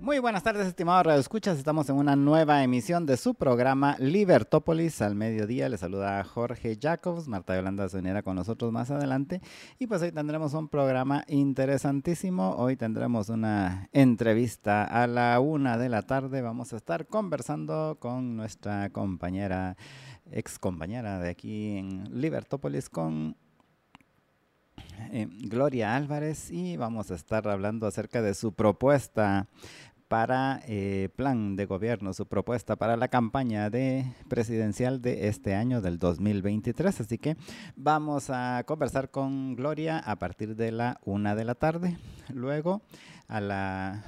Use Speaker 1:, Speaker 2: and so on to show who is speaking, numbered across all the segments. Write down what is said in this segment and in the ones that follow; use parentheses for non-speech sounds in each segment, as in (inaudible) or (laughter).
Speaker 1: Muy buenas tardes, estimados radioescuchas. Estamos en una nueva emisión de su programa Libertópolis al mediodía. Les saluda Jorge Jacobs, Marta Yolanda Zonera con nosotros más adelante. Y pues hoy tendremos un programa interesantísimo. Hoy tendremos una entrevista a la una de la tarde. Vamos a estar conversando con nuestra compañera, ex compañera de aquí en Libertópolis, con eh, Gloria Álvarez y vamos a estar hablando acerca de su propuesta para eh, plan de gobierno, su propuesta para la campaña de presidencial de este año del 2023. Así que vamos a conversar con Gloria a partir de la una de la tarde. Luego a la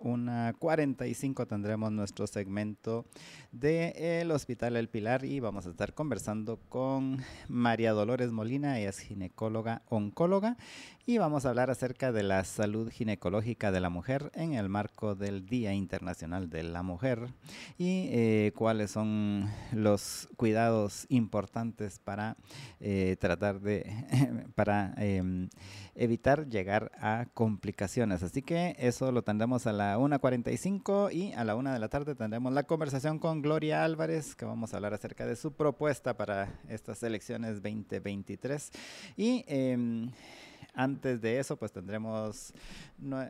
Speaker 1: una 45 tendremos nuestro segmento del el Hospital El Pilar y vamos a estar conversando con María Dolores Molina, ella es ginecóloga oncóloga y vamos a hablar acerca de la salud ginecológica de la mujer en el marco del Día Internacional de la Mujer y eh, cuáles son los cuidados importantes para eh, tratar de, (laughs) para em, evitar llegar a complicaciones. Así que eso lo tendremos a la 1.45 y a la 1 de la tarde tendremos la conversación con Gloria Álvarez, que vamos a hablar acerca de su propuesta para estas elecciones 2023. Y em, antes de eso, pues tendremos,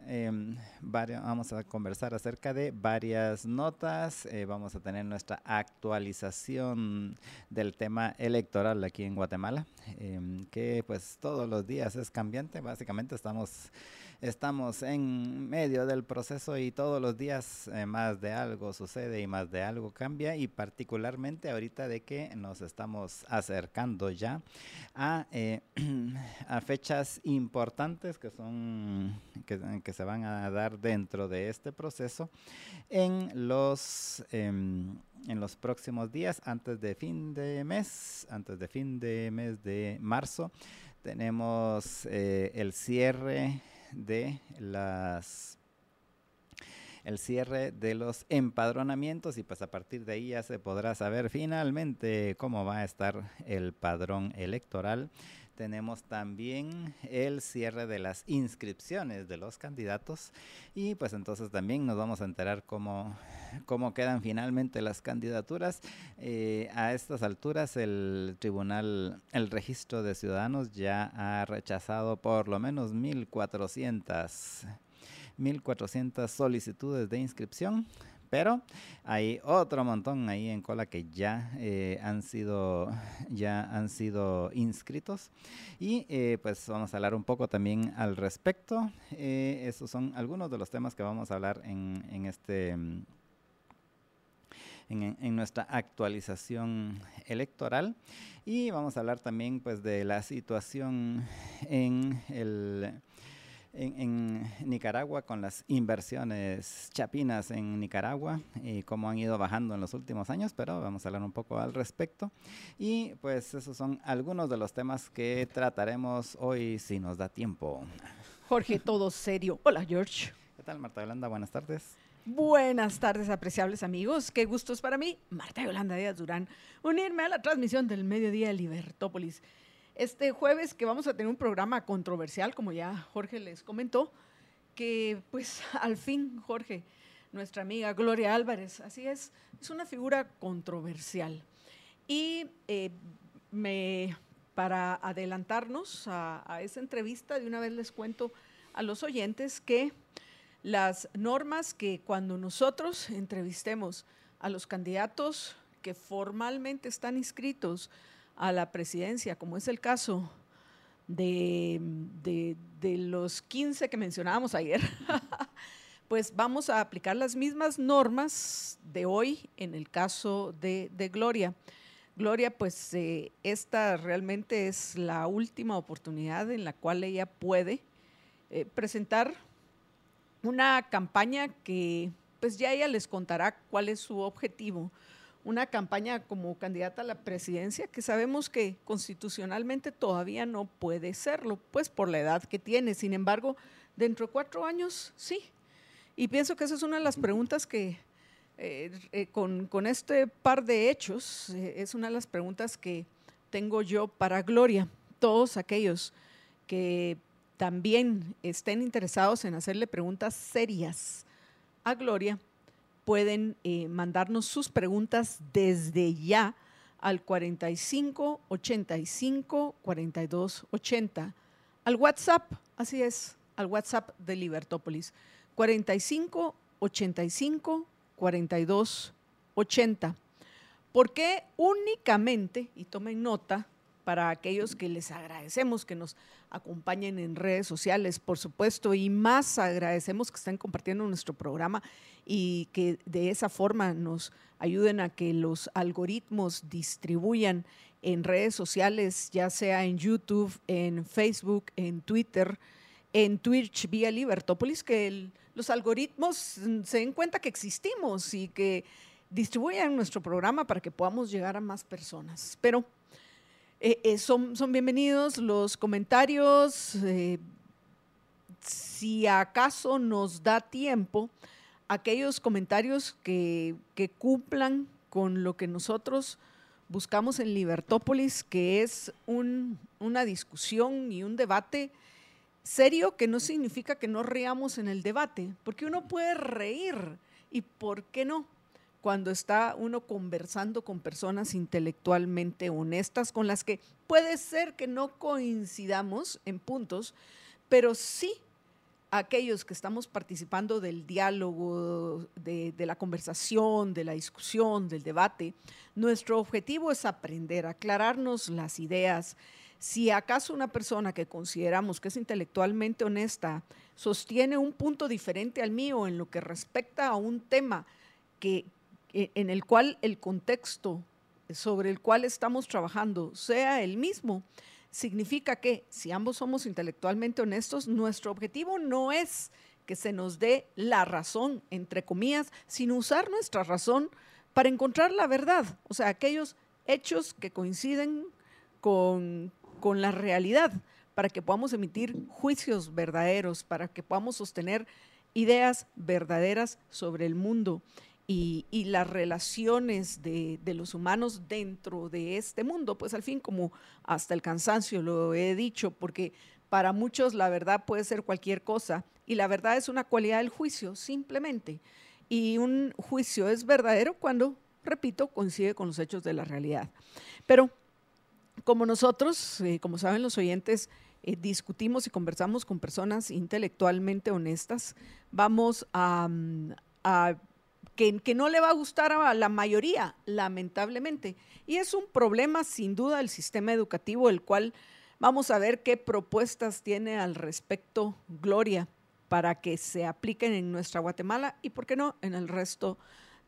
Speaker 1: em, vamos a conversar acerca de varias notas, eh, vamos a tener nuestra actualización del tema electoral aquí en Guatemala, em, que pues todos los días es cambiante, básicamente estamos estamos en medio del proceso y todos los días eh, más de algo sucede y más de algo cambia y particularmente ahorita de que nos estamos acercando ya a, eh, (clears throat) fechas importantes que son que, que, se van a dar dentro de este proceso en los em, en los próximos días. Antes de fin de mes antes de fin de mes de marzo tenemos eh, el cierre de las el cierre de los empadronamientos y pues a partir de ahí ya se podrá saber finalmente cómo va a estar el padrón electoral. Tenemos también el cierre de las inscripciones de los candidatos y pues entonces también nos vamos a enterar cómo, cómo quedan finalmente las candidaturas. Eh, a estas alturas el tribunal, el registro de ciudadanos ya ha rechazado por lo menos 1.400 1.400 solicitudes de inscripción, pero hay otro montón ahí en cola que ya eh, han sido ya han sido inscritos y eh, pues vamos a hablar un poco también al respecto. Eh, esos son algunos de los temas que vamos a hablar en, en este en, nuestra actualización electoral y vamos a hablar también pues de la situación en el en, Nicaragua con las inversiones chapinas en Nicaragua y cómo han ido bajando en los últimos años, pero vamos a hablar un poco al respecto. Y pues esos son algunos de los temas que trataremos hoy si nos da tiempo.
Speaker 2: Jorge, todo serio. Hola, George.
Speaker 1: ¿Qué tal, Marta Yolanda? Buenas tardes.
Speaker 2: Buenas tardes, apreciables amigos. Qué gustos para mí, Marta Yolanda Díaz Durán, unirme a la transmisión del Mediodía de Libertópolis. Este jueves que vamos a tener un programa controversial, como ya Jorge les comentó, que pues (laughs) al fin, Jorge, nuestra amiga Gloria Álvarez, así es, es una figura controversial. Y eh, me, para adelantarnos a, a esa entrevista, de una vez les cuento a los oyentes que las normas que cuando nosotros entrevistemos a los candidatos que formalmente están inscritos a la presidencia, como es el caso de, los 15 que mencionábamos ayer, (laughs) pues vamos a aplicar las mismas normas de hoy en el caso de, Gloria. Gloria, pues eh, esta realmente es la última oportunidad en la cual ella puede eh, presentar una campaña que pues ya ella les contará cuál es su objetivo, una campaña como candidata a la presidencia, que sabemos que constitucionalmente todavía no puede serlo, pues por la edad que tiene. Sin embargo, dentro de cuatro años, sí. Y pienso que esa es una de las preguntas que, eh, eh, con, este par de hechos, eh, es una de las preguntas que tengo yo para Gloria. Todos aquellos que también estén interesados en hacerle preguntas serias a Gloria, pueden eh, mandarnos sus preguntas desde ya al 45 85 42 80. Al WhatsApp, así es, al WhatsApp de Libertópolis. 45 85 42 80. ¿Por qué únicamente, y tomen nota, para aquellos que les agradecemos que nos acompañen en redes sociales, por supuesto, y más agradecemos que estén compartiendo nuestro programa y que de esa forma nos ayuden a que los algoritmos distribuyan en redes sociales, ya sea en YouTube, en Facebook, en Twitter, en Twitch vía Libertópolis, que los algoritmos se den cuenta que existimos y que distribuyan nuestro programa para que podamos llegar a más personas. Pero eh, eh, son, son bienvenidos los comentarios. Eh, si acaso nos da tiempo, aquellos comentarios que, que, cumplan con lo que nosotros buscamos en Libertópolis, que es un, una discusión y un debate serio que no significa que no reamos en el debate, porque uno puede reír y por qué no cuando está uno conversando con personas intelectualmente honestas, con las que puede ser que no coincidamos en puntos, pero sí aquellos que estamos participando del diálogo, de, la conversación, de la discusión, del debate, nuestro objetivo es aprender, aclararnos las ideas. Si acaso una persona que consideramos que es intelectualmente honesta sostiene un punto diferente al mío en lo que respecta a un tema que, en el cual el contexto sobre el cual estamos trabajando sea el mismo, significa que si ambos somos intelectualmente honestos, nuestro objetivo no es que se nos dé la razón, entre comillas, sino usar nuestra razón para encontrar la verdad, o sea, aquellos hechos que coinciden con, con la realidad, para que podamos emitir juicios verdaderos, para que podamos sostener ideas verdaderas sobre el mundo y, las relaciones de, los humanos dentro de este mundo, pues al fin como hasta el cansancio lo he dicho, porque para muchos la verdad puede ser cualquier cosa y la verdad es una cualidad del juicio, simplemente. Y un juicio es verdadero cuando, repito, coincide con los hechos de la realidad. Pero como nosotros, eh, como saben los oyentes, eh, discutimos y conversamos con personas intelectualmente honestas, vamos a, a que, no le va a gustar a la mayoría, lamentablemente. Y es un problema sin duda del sistema educativo, el cual vamos a ver qué propuestas tiene al respecto Gloria para que se apliquen en nuestra Guatemala y, ¿por qué no?, en el resto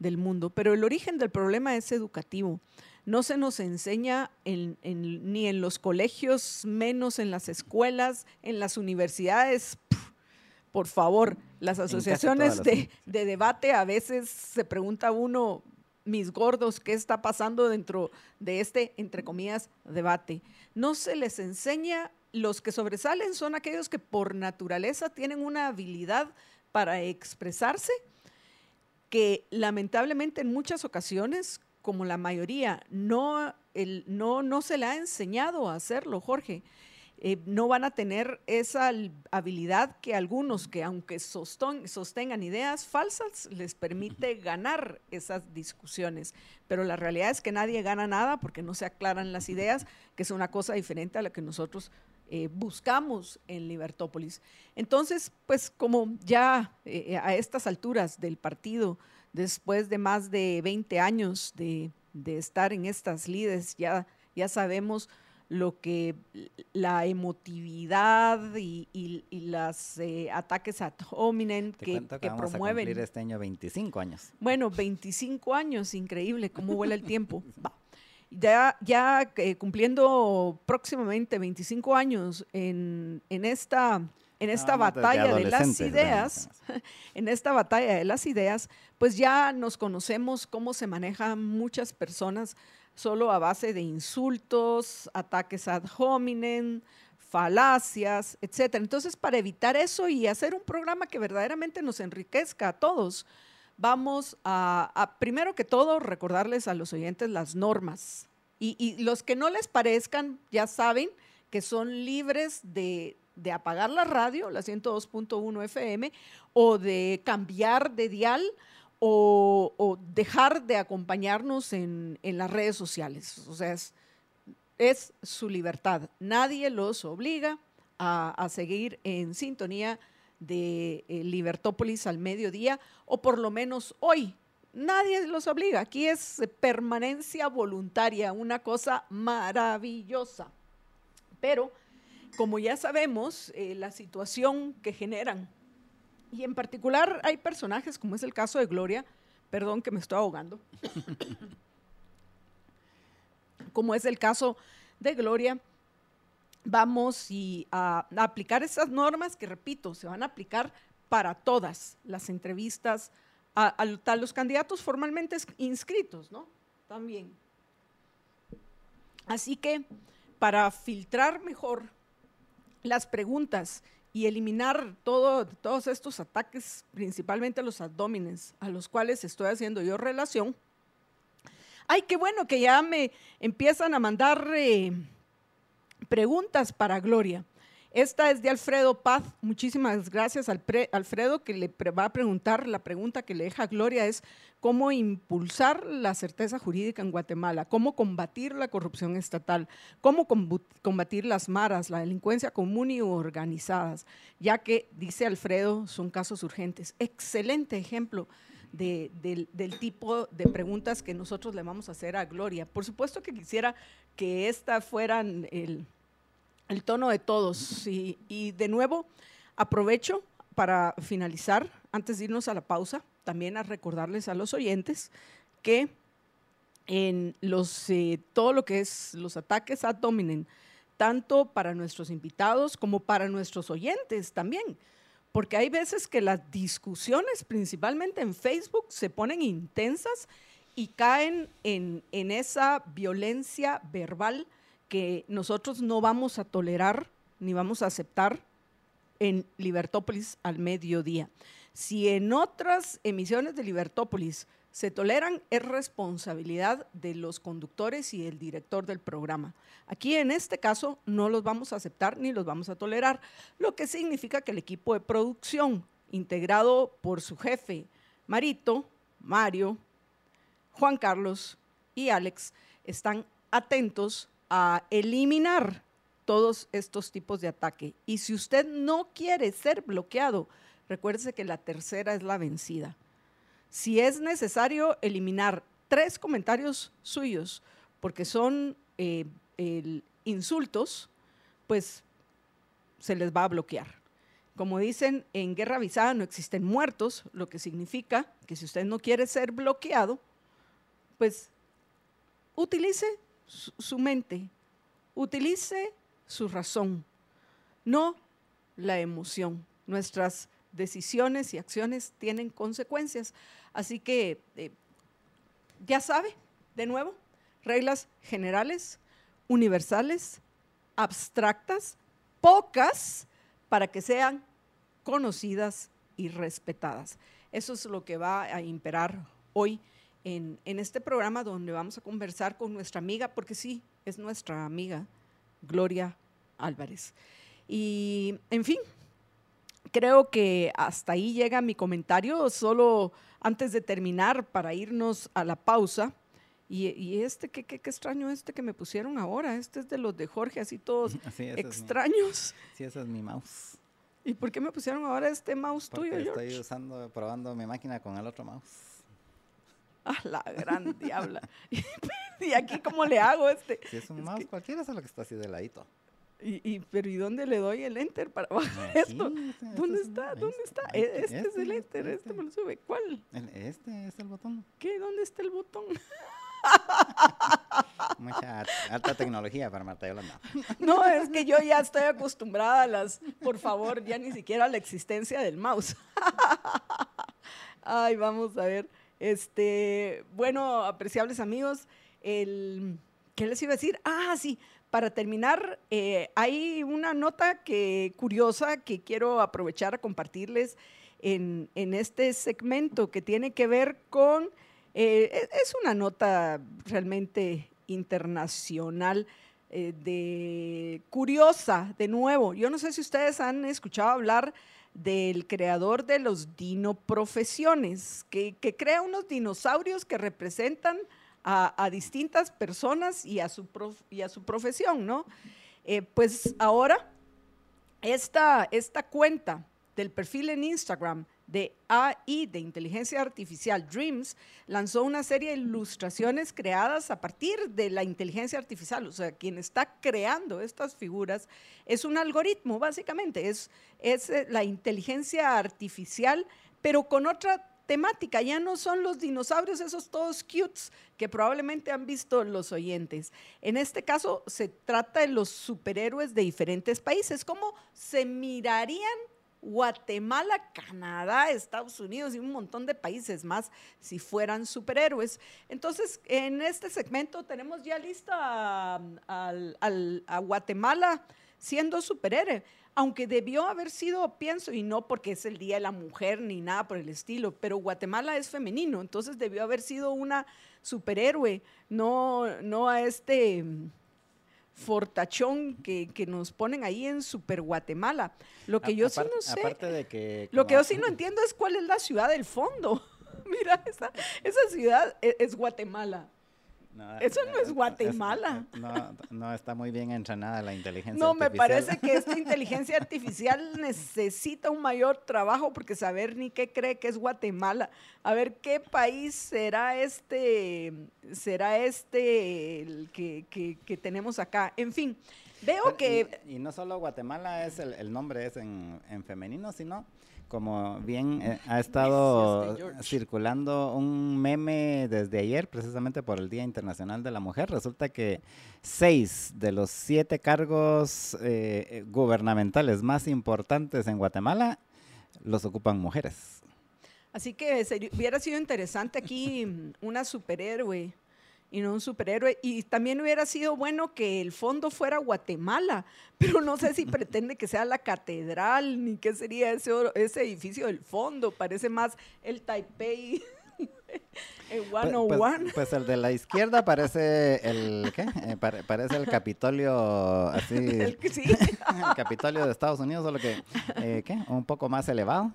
Speaker 2: del mundo. Pero el origen del problema es educativo. No se nos enseña ni en los colegios, menos en las escuelas, en las universidades por favor, las asociaciones de, debate a veces se pregunta uno, mis gordos, ¿qué está pasando dentro de este, entre comillas, debate? No se les enseña, los que sobresalen son aquellos que por naturaleza tienen una habilidad para expresarse, que lamentablemente en muchas ocasiones, como la mayoría, no, el, no, no se le ha enseñado a hacerlo, Jorge. Eh, no van a tener esa habilidad que algunos que aunque sostengan ideas falsas les permite ganar esas discusiones. Pero la realidad es que nadie gana nada porque no se aclaran las ideas, que es una cosa diferente a la que nosotros eh, buscamos en Libertópolis. Entonces, pues como ya eh, a estas alturas del partido, después de más de 20 años de, estar en estas lides, ya, ya sabemos lo que la emotividad y, y, los eh, ataques ad hominem que, que, que promueven.
Speaker 1: A este año 25 años.
Speaker 2: Bueno, 25 años, increíble cómo vuela el tiempo. (laughs) Ya, ya eh, cumpliendo próximamente 25 años en, en esta en esta batalla de las ideas, (laughs) en esta batalla de las ideas, pues ya nos conocemos cómo se manejan muchas personas solo a base de insultos, ataques ad hominem, falacias, etc. Entonces, para evitar eso y hacer un programa que verdaderamente nos enriquezca a todos, vamos a, primero que todo, recordarles a los oyentes las normas. y los que no les parezcan, ya saben que son libres de, de apagar la radio, la 102.1 FM, o de cambiar de dial o, dejar de acompañarnos en, las redes sociales. O sea, es, su libertad. Nadie los obliga a, seguir en sintonía de eh, Libertópolis al mediodía, o por lo menos hoy. Nadie los obliga. Aquí es permanencia voluntaria, una cosa maravillosa. Pero como ya sabemos, eh, la situación que generan. Y en particular hay personajes, como es el caso de Gloria, perdón que me estoy ahogando, (coughs) como es el caso de Gloria, vamos a, aplicar esas normas que, repito, se van a aplicar para todas las entrevistas a, a los candidatos formalmente inscritos, ¿no? También. Así que para filtrar mejor las preguntas y eliminar todo, todos estos ataques, principalmente los abdómenes, a los cuales estoy haciendo yo relación. Ay, qué bueno que ya me empiezan a mandar eh, preguntas para Gloria. Esta es de Alfredo Paz. Muchísimas gracias, Alfredo, que le va a preguntar, la pregunta que le deja Gloria es cómo impulsar la certeza jurídica en Guatemala, cómo combatir la corrupción estatal, cómo combatir las maras, la delincuencia común y organizadas, ya que, dice Alfredo, son casos urgentes. Excelente ejemplo. del, tipo de preguntas que nosotros le vamos a hacer a Gloria. Por supuesto que quisiera que esta fueran el, el tono de todos. Y, de nuevo, aprovecho para finalizar, antes de irnos a la pausa, también a recordarles a los oyentes que en los, eh, todo lo que es los ataques ad hominem, tanto para nuestros invitados como para nuestros oyentes también, porque hay veces que las discusiones, principalmente en Facebook, se ponen intensas y caen en, en esa violencia verbal que nosotros no vamos a tolerar ni vamos a aceptar en Libertópolis al mediodía. Si en otras emisiones de Libertópolis se toleran, es responsabilidad de los conductores y el director del programa. Aquí en este caso no los vamos a aceptar ni los vamos a tolerar, lo que significa que el equipo de producción, integrado por su jefe, Marito, Mario, Juan Carlos y Alex, están atentos a eliminar todos estos tipos de ataque. Y si usted no quiere ser bloqueado, recuérdese que la tercera es la vencida. Si es necesario eliminar tres comentarios suyos porque son eh, insultos, pues se les va a bloquear. Como dicen, en guerra avisada no existen muertos, lo que significa que si usted no quiere ser bloqueado, pues utilice su mente, utilice su razón, no la emoción. Nuestras decisiones y acciones tienen consecuencias. Así que eh, ya sabe, de nuevo, reglas generales, universales, abstractas, pocas, para que sean conocidas y respetadas. Eso es lo que va a imperar hoy en, este programa donde vamos a conversar con nuestra amiga, porque sí, es nuestra amiga, Gloria Álvarez. Y, en fin, creo que hasta ahí llega mi comentario, solo antes de terminar, para irnos a la pausa. Y, este, qué, qué, extraño este que me pusieron ahora. Este es de los de Jorge, así todos (laughs) extraños.
Speaker 1: sí, ese es mi mouse.
Speaker 2: ¿Y por qué me pusieron ahora este mouse
Speaker 1: Porque
Speaker 2: tuyo,
Speaker 1: Estoy usando, probando mi máquina con el otro mouse.
Speaker 2: A la gran diabla. (laughs) ¿Y aquí cómo le hago este?
Speaker 1: Si es un mouse cualquiera, es lo que está así de ladito.
Speaker 2: Y, y, pero ¿y dónde le doy el enter para bajar esto? Este, este ¿Dónde está? ¿Dónde está? Este, este, es el enter, este, este, me lo sube. ¿Cuál?
Speaker 1: este es el botón.
Speaker 2: ¿Qué? ¿Dónde está el botón? (laughs)
Speaker 1: Mucha alta tecnología para Marta Yolanda. (laughs)
Speaker 2: No, es que yo ya estoy acostumbrada a las, por favor, ya ni siquiera a la existencia del mouse. Ay, vamos a ver. Este, bueno, apreciables amigos, el, ¿qué les iba a decir? Ah, sí, para terminar, eh, hay una nota que, curiosa que quiero aprovechar a compartirles en, este segmento que tiene que ver con, eh, e, es una nota realmente internacional. Eh, de curiosa, de nuevo. Yo no sé si ustedes han escuchado hablar del creador de los dinoprofesiones, que, que crea unos dinosaurios que representan a, distintas personas y a su, y a su profesión, ¿no? Eh, pues ahora, esta, esta cuenta del perfil en Instagram de AI, de inteligencia artificial Dreams, lanzó una serie de ilustraciones creadas a partir de la inteligencia artificial. O sea, quien está creando estas figuras es un algoritmo, básicamente, es, es eh, la inteligencia artificial, pero con otra temática, ya no son los dinosaurios esos todos cutes que probablemente han visto los oyentes. En este caso se trata de los superhéroes de diferentes países, ¿cómo se mirarían Guatemala, Canadá, Estados Unidos y un montón de países más si fueran superhéroes. Entonces, en este segmento tenemos ya lista a Guatemala siendo superhéroe aunque debió haber sido, pienso, y no porque es el Día de la Mujer ni nada por el estilo, pero Guatemala es femenino, entonces debió haber sido una superhéroe, no, no a este fortachón que, nos ponen ahí en Super Guatemala. Lo que yo sí no sé,
Speaker 1: de que,
Speaker 2: lo que yo sí no entiendo es cuál es la ciudad del fondo. (laughs) Mira, esa, esa ciudad e, es Guatemala. Eso no es Guatemala.
Speaker 1: no, está muy bien entrenada la inteligencia
Speaker 2: no,
Speaker 1: artificial.
Speaker 2: No, me parece que esta (laughs) inteligencia artificial necesita un mayor trabajo porque saber ni qué cree que es Guatemala. A ver qué país será este, será este el que, tenemos acá. En fin, veo que...
Speaker 1: Y, no solo Guatemala es el, nombre es en, en femenino, sino como bien eh, ha estado circulando un meme desde ayer, precisamente por el Día Internacional de la Mujer, resulta que seis de los siete cargos eh, eh, gubernamentales más importantes en Guatemala los ocupan mujeres.
Speaker 2: Así que hubiera sido interesante aquí una superhéroe y no un superhéroe. Y también hubiera sido bueno que el fondo fuera Guatemala, (laughs) pero no sé si pretende que sea la catedral, ni qué sería ese, ese edificio del fondo. Parece más el Taipei. (laughs) El 101.
Speaker 1: Pues, pues, pues, el de la izquierda parece el ¿qué? Eh, parece el Capitolio así (laughs) el, sí. el Capitolio de Estados Unidos solo que eh, ¿qué? un poco más elevado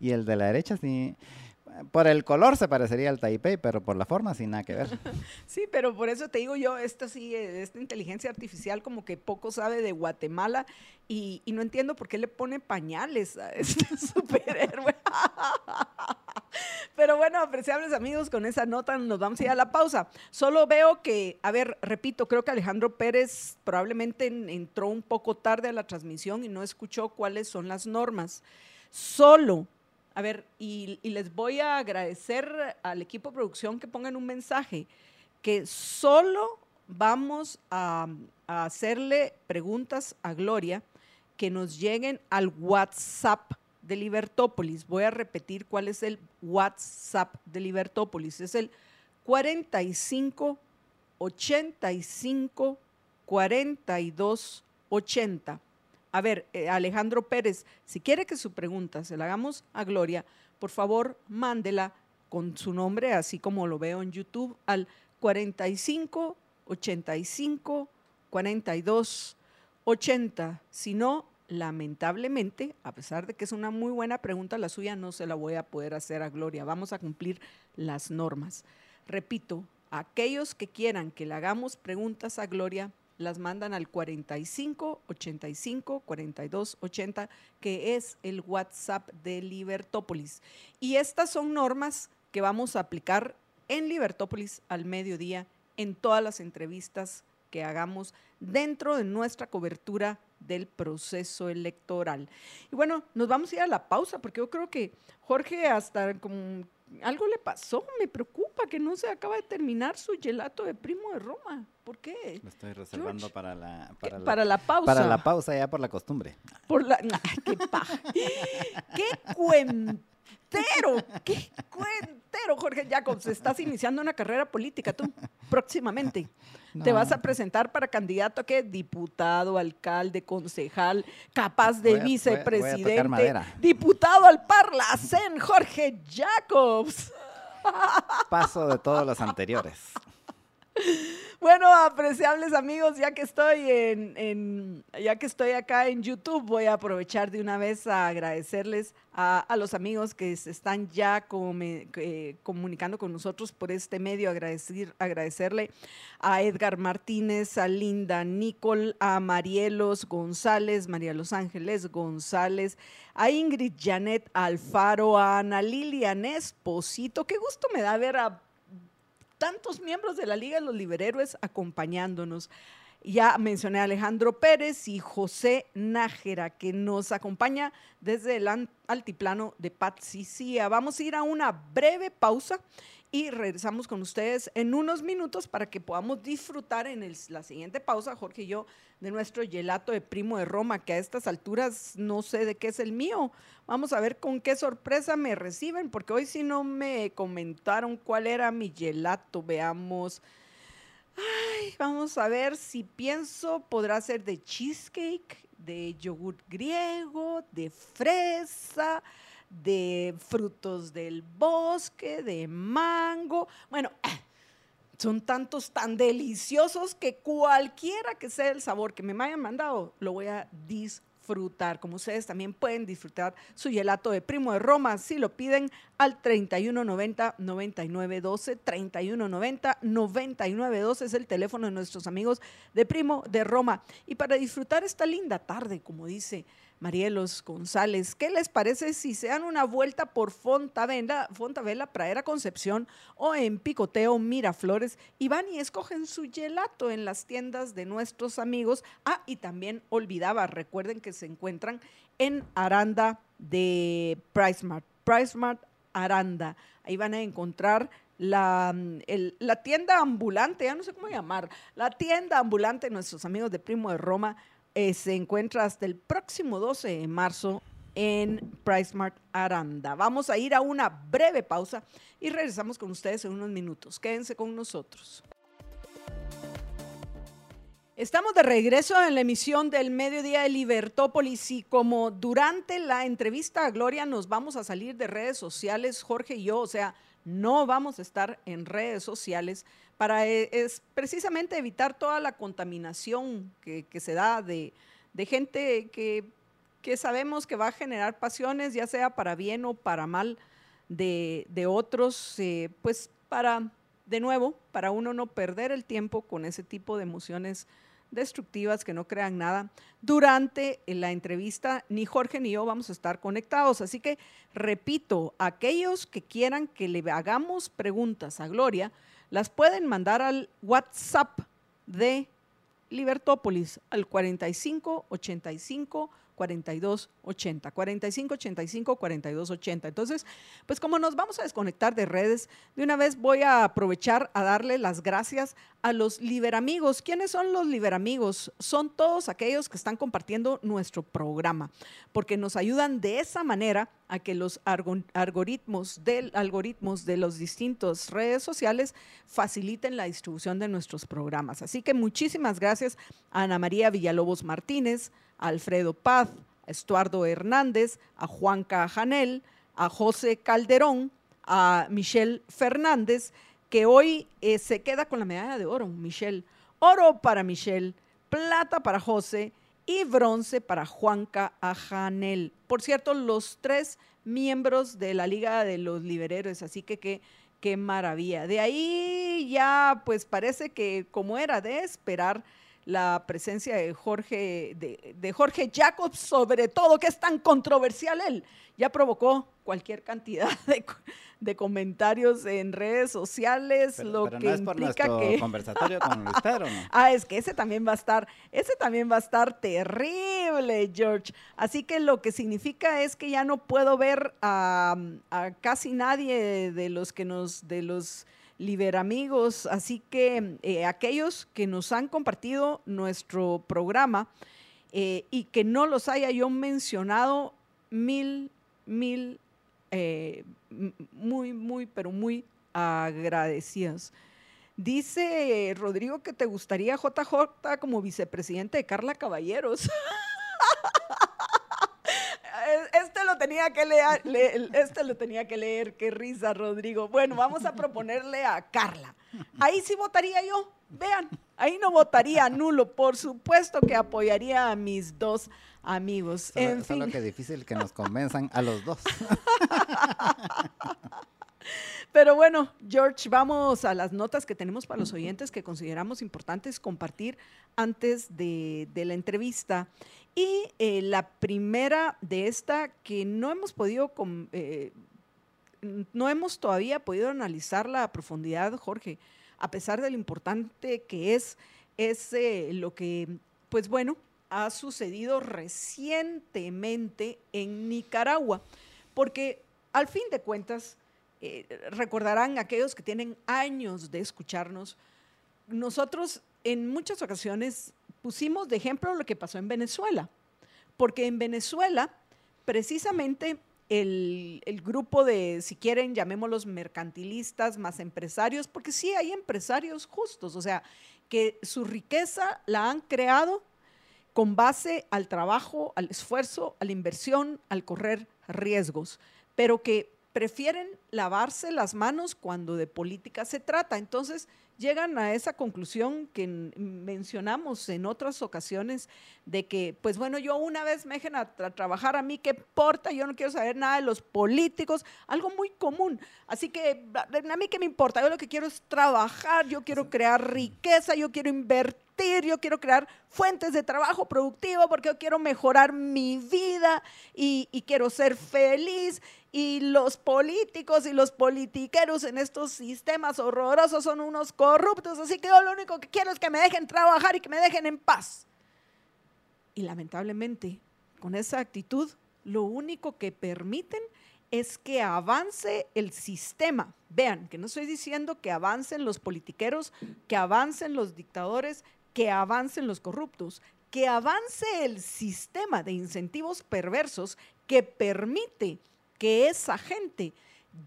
Speaker 1: y el de la derecha sí por el color se parecería al Taipei, pero por la forma sin nada que ver. (laughs)
Speaker 2: Sí, pero por eso te digo yo, esta sí, esta inteligencia artificial como que poco sabe de Guatemala y, no entiendo por qué le pone pañales a (laughs) este superhéroe. Pero bueno, apreciables amigos, con esa nota nos vamos a ir a la pausa. Solo veo que, a ver, repito, creo que Alejandro Pérez probablemente entró un poco tarde a la transmisión y no escuchó cuáles son las normas. Solo a ver, y, les voy a agradecer al equipo de producción que pongan un mensaje, que solo vamos a, hacerle preguntas a Gloria que nos lleguen al WhatsApp de Libertópolis. Voy a repetir cuál es el WhatsApp de Libertópolis. Es el 45 85 42 80. A ver, eh, Alejandro Pérez, si quiere que su pregunta se la hagamos a Gloria, por favor, mándela con su nombre, así como lo veo en YouTube, al 45 85 42 80. Si no, lamentablemente, a pesar de que es una muy buena pregunta, la suya no se la voy a poder hacer a Gloria. Vamos a cumplir las normas. Repito, aquellos que quieran que le hagamos preguntas a Gloria, las mandan al 45 85 42 80, que es el WhatsApp de Libertópolis. Y estas son normas que vamos a aplicar en Libertópolis al mediodía en todas las entrevistas que hagamos dentro de nuestra cobertura del proceso electoral. Y bueno, nos vamos a ir a la pausa porque yo creo que Jorge hasta como algo le pasó, me preocupa que no se acaba de terminar su gelato de primo de Roma. ¿Por qué?
Speaker 1: Lo estoy reservando para la, para,
Speaker 2: para la pausa.
Speaker 1: Para la pausa ya por la costumbre.
Speaker 2: Por la, qué paja. (laughs) qué cuentero, qué cuentero, Jorge Jacobs. Estás iniciando una carrera política tú, (laughs) próximamente. Te vas a presentar para candidato a qué? Diputado, alcalde, concejal, capaz de vicepresidente. diputado al Parlacén, Jorge Jacobs.
Speaker 1: Paso de todos los anteriores. (laughs)
Speaker 2: Bueno, apreciables amigos, ya que estoy en, ya que estoy acá en YouTube, voy a aprovechar de una vez a agradecerles a, los amigos que se están ya comunicando con nosotros por este medio, agradecer, agradecerle a Edgar Martínez, a Linda Nicol, a Marielos González, María Los Ángeles González, a Ingrid Janet Alfaro, a Ana Lilian Esposito. Qué gusto me da ver a tantos miembros de la Liga de los Liberhéroes acompañándonos. Ya mencioné a Alejandro Pérez y José Nájera, que nos acompaña desde el altiplano de Patsicía. Vamos a ir a una breve pausa y regresamos con ustedes en unos minutos para que podamos disfrutar en la siguiente pausa, Jorge y yo, de nuestro gelato de primo de Roma, que a estas alturas no sé de qué es el mío. Vamos a ver con qué sorpresa me reciben, porque hoy sí no me comentaron cuál era mi gelato. Veamos. Ay, vamos a ver si pienso, podrá ser de cheesecake, de yogur griego, de fresa de frutos del bosque, de mango. Bueno, (clears throat) son tantos tan deliciosos que cualquiera que sea el sabor que me hayan mandado, lo voy a disfrutar. Como ustedes también pueden disfrutar su gelato de Primo de Roma si lo piden al 3190-9912. 3190-9912 es el teléfono de nuestros amigos de Primo de Roma. Y para disfrutar esta linda tarde, como dice Marielos González, ¿qué les parece si se dan una vuelta por Fontavela, Fontavela, Pradera Concepción o en Picoteo Miraflores y van y escogen su gelato en las tiendas de nuestros amigos? Ah, y también olvidaba, recuerden que se encuentran en Aranda de PriceMart, PriceMart Aranda. Ahí van a encontrar la, la, tienda ambulante, ya no sé cómo llamar, la tienda ambulante de nuestros amigos de Primo de Roma eh, se encuentra hasta el próximo 12 de marzo en PriceMart Aranda. Vamos a ir a una breve pausa y regresamos con ustedes en unos minutos. Quédense con nosotros. Estamos de regreso en la emisión del Mediodía de Libertópolis y como durante la entrevista a Gloria nos vamos a salir de redes sociales, Jorge y yo, o sea, no vamos a estar en redes sociales para eh, es precisamente evitar toda la contaminación que, se da de, gente que, sabemos que va a generar pasiones, ya sea para bien o para mal de, otros, eh, pues para, de nuevo, para uno no perder el tiempo con ese tipo de emociones destructivas que no crean nada. Durante la entrevista, ni Jorge ni yo vamos a estar conectados. Así que, repito, aquellos que quieran que le hagamos preguntas a Gloria, las pueden mandar al WhatsApp de Libertópolis al 45 85 42 80. 45 85 42 80. Entonces, pues como nos vamos a desconectar de redes, de una vez voy a aprovechar a darle las gracias a los Liberamigos. ¿Quiénes son los Liberamigos? Son todos aquellos que están compartiendo nuestro programa, porque nos ayudan de esa manera a que los algoritmos, del, algoritmos de las distintas redes sociales faciliten la distribución de nuestros programas. Así que muchísimas gracias a Ana María Villalobos Martínez, a Alfredo Paz, a Estuardo Hernández, a Juan Cajanel, a José Calderón, a Michelle Fernández, que hoy eh, se queda con la medalla de oro, Michelle. Oro para Michelle, plata para José y bronce para Juanca Ajanel. Por cierto, los tres miembros de la Liga de los Libereros, así que qué, qué maravilla. De ahí ya, pues parece que como era de esperar, la presencia de Jorge, de, Jorge Jacobs, sobre todo, que es tan controversial él. Ya provocó cualquier cantidad (laughs) de, comentarios en redes sociales, lo que no es por implica que (laughs)
Speaker 1: conversatorio con Luis Pedro, ¿no?
Speaker 2: Ah, es que ese también va a estar, ese también va a estar terrible, George. Así que lo que significa es que ya no puedo ver a, a casi nadie de los que nos, de los Liberamigos. Así que eh, aquellos que nos han compartido nuestro programa eh, y que no los haya yo mencionado, mil, mil, eh, muy, muy, pero muy agradecidas. Dice Rodrigo que te gustaría JJ como vicepresidente de Carla Caballeros. (laughs) este lo tenía que leer, este lo tenía que leer, qué risa, Rodrigo. Bueno, vamos a proponerle a Carla. Ahí sí votaría yo, vean, ahí no votaría nulo, por supuesto que apoyaría a mis dos amigos.
Speaker 1: en fin. que difícil que nos convenzan a los dos. (laughs)
Speaker 2: Pero bueno, George, vamos a las notas que tenemos para los oyentes que consideramos importantes compartir antes de, la entrevista. Y eh, la primera de esta que no hemos podido, eh, no hemos todavía podido analizarla a profundidad, Jorge, a pesar de lo importante que es, es eh, lo que, pues bueno, ha sucedido recientemente en Nicaragua. Porque al fin de cuentas, recordarán aquellos que tienen años de escucharnos, nosotros en muchas ocasiones pusimos de ejemplo lo que pasó en Venezuela, porque en Venezuela precisamente el, grupo de, si quieren, llamémoslos mercantilistas más empresarios, porque sí hay empresarios justos, o sea, que su riqueza la han creado con base al trabajo, al esfuerzo, a la inversión, al correr riesgos, pero que prefieren lavarse las manos cuando de política se trata. Entonces, llegan a esa conclusión que mencionamos en otras ocasiones de que, pues bueno, yo una vez me dejen a, trabajar, a mí qué importa, yo no quiero saber nada de los políticos, algo muy común. Así que a mí qué me importa, yo lo que quiero es trabajar, yo quiero crear riqueza, yo quiero invertir yo quiero crear fuentes de trabajo productivo porque yo quiero mejorar mi vida y, y, quiero ser feliz y los políticos y los politiqueros en estos sistemas horrorosos son unos corruptos, así que yo lo único que quiero es que me dejen trabajar y que me dejen en paz. Y lamentablemente, con esa actitud, lo único que permiten es que avance el sistema. Vean, que no estoy diciendo que avancen los politiqueros, que avancen los dictadores, que avancen los corruptos, que avance el sistema de incentivos perversos que permite que esa gente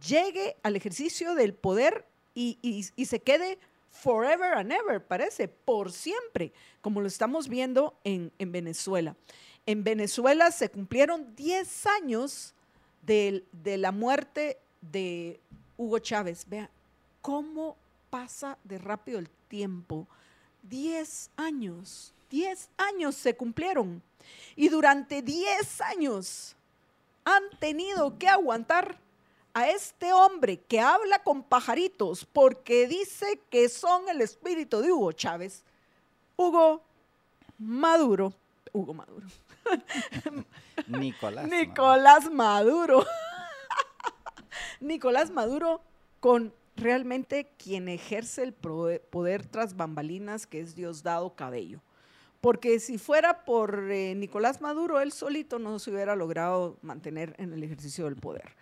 Speaker 2: llegue al ejercicio del poder y, se quede forever and ever, parece, por siempre, como lo estamos viendo en, Venezuela. En Venezuela se cumplieron 10 años de, de, la muerte de Hugo Chávez. Vea cómo pasa de rápido el tiempo. 10 años, 10 años se cumplieron. Y durante 10 años han tenido que aguantar a este hombre que habla con pajaritos porque dice que son el espíritu de Hugo Chávez, Hugo Maduro, Hugo Maduro.
Speaker 1: Nicolás. (laughs)
Speaker 2: Nicolás Maduro. (laughs) Nicolás Maduro con realmente quien ejerce el poder tras bambalinas, que es Diosdado Cabello. Porque si fuera por eh, Nicolás Maduro, él solito no se hubiera logrado mantener en el ejercicio del poder.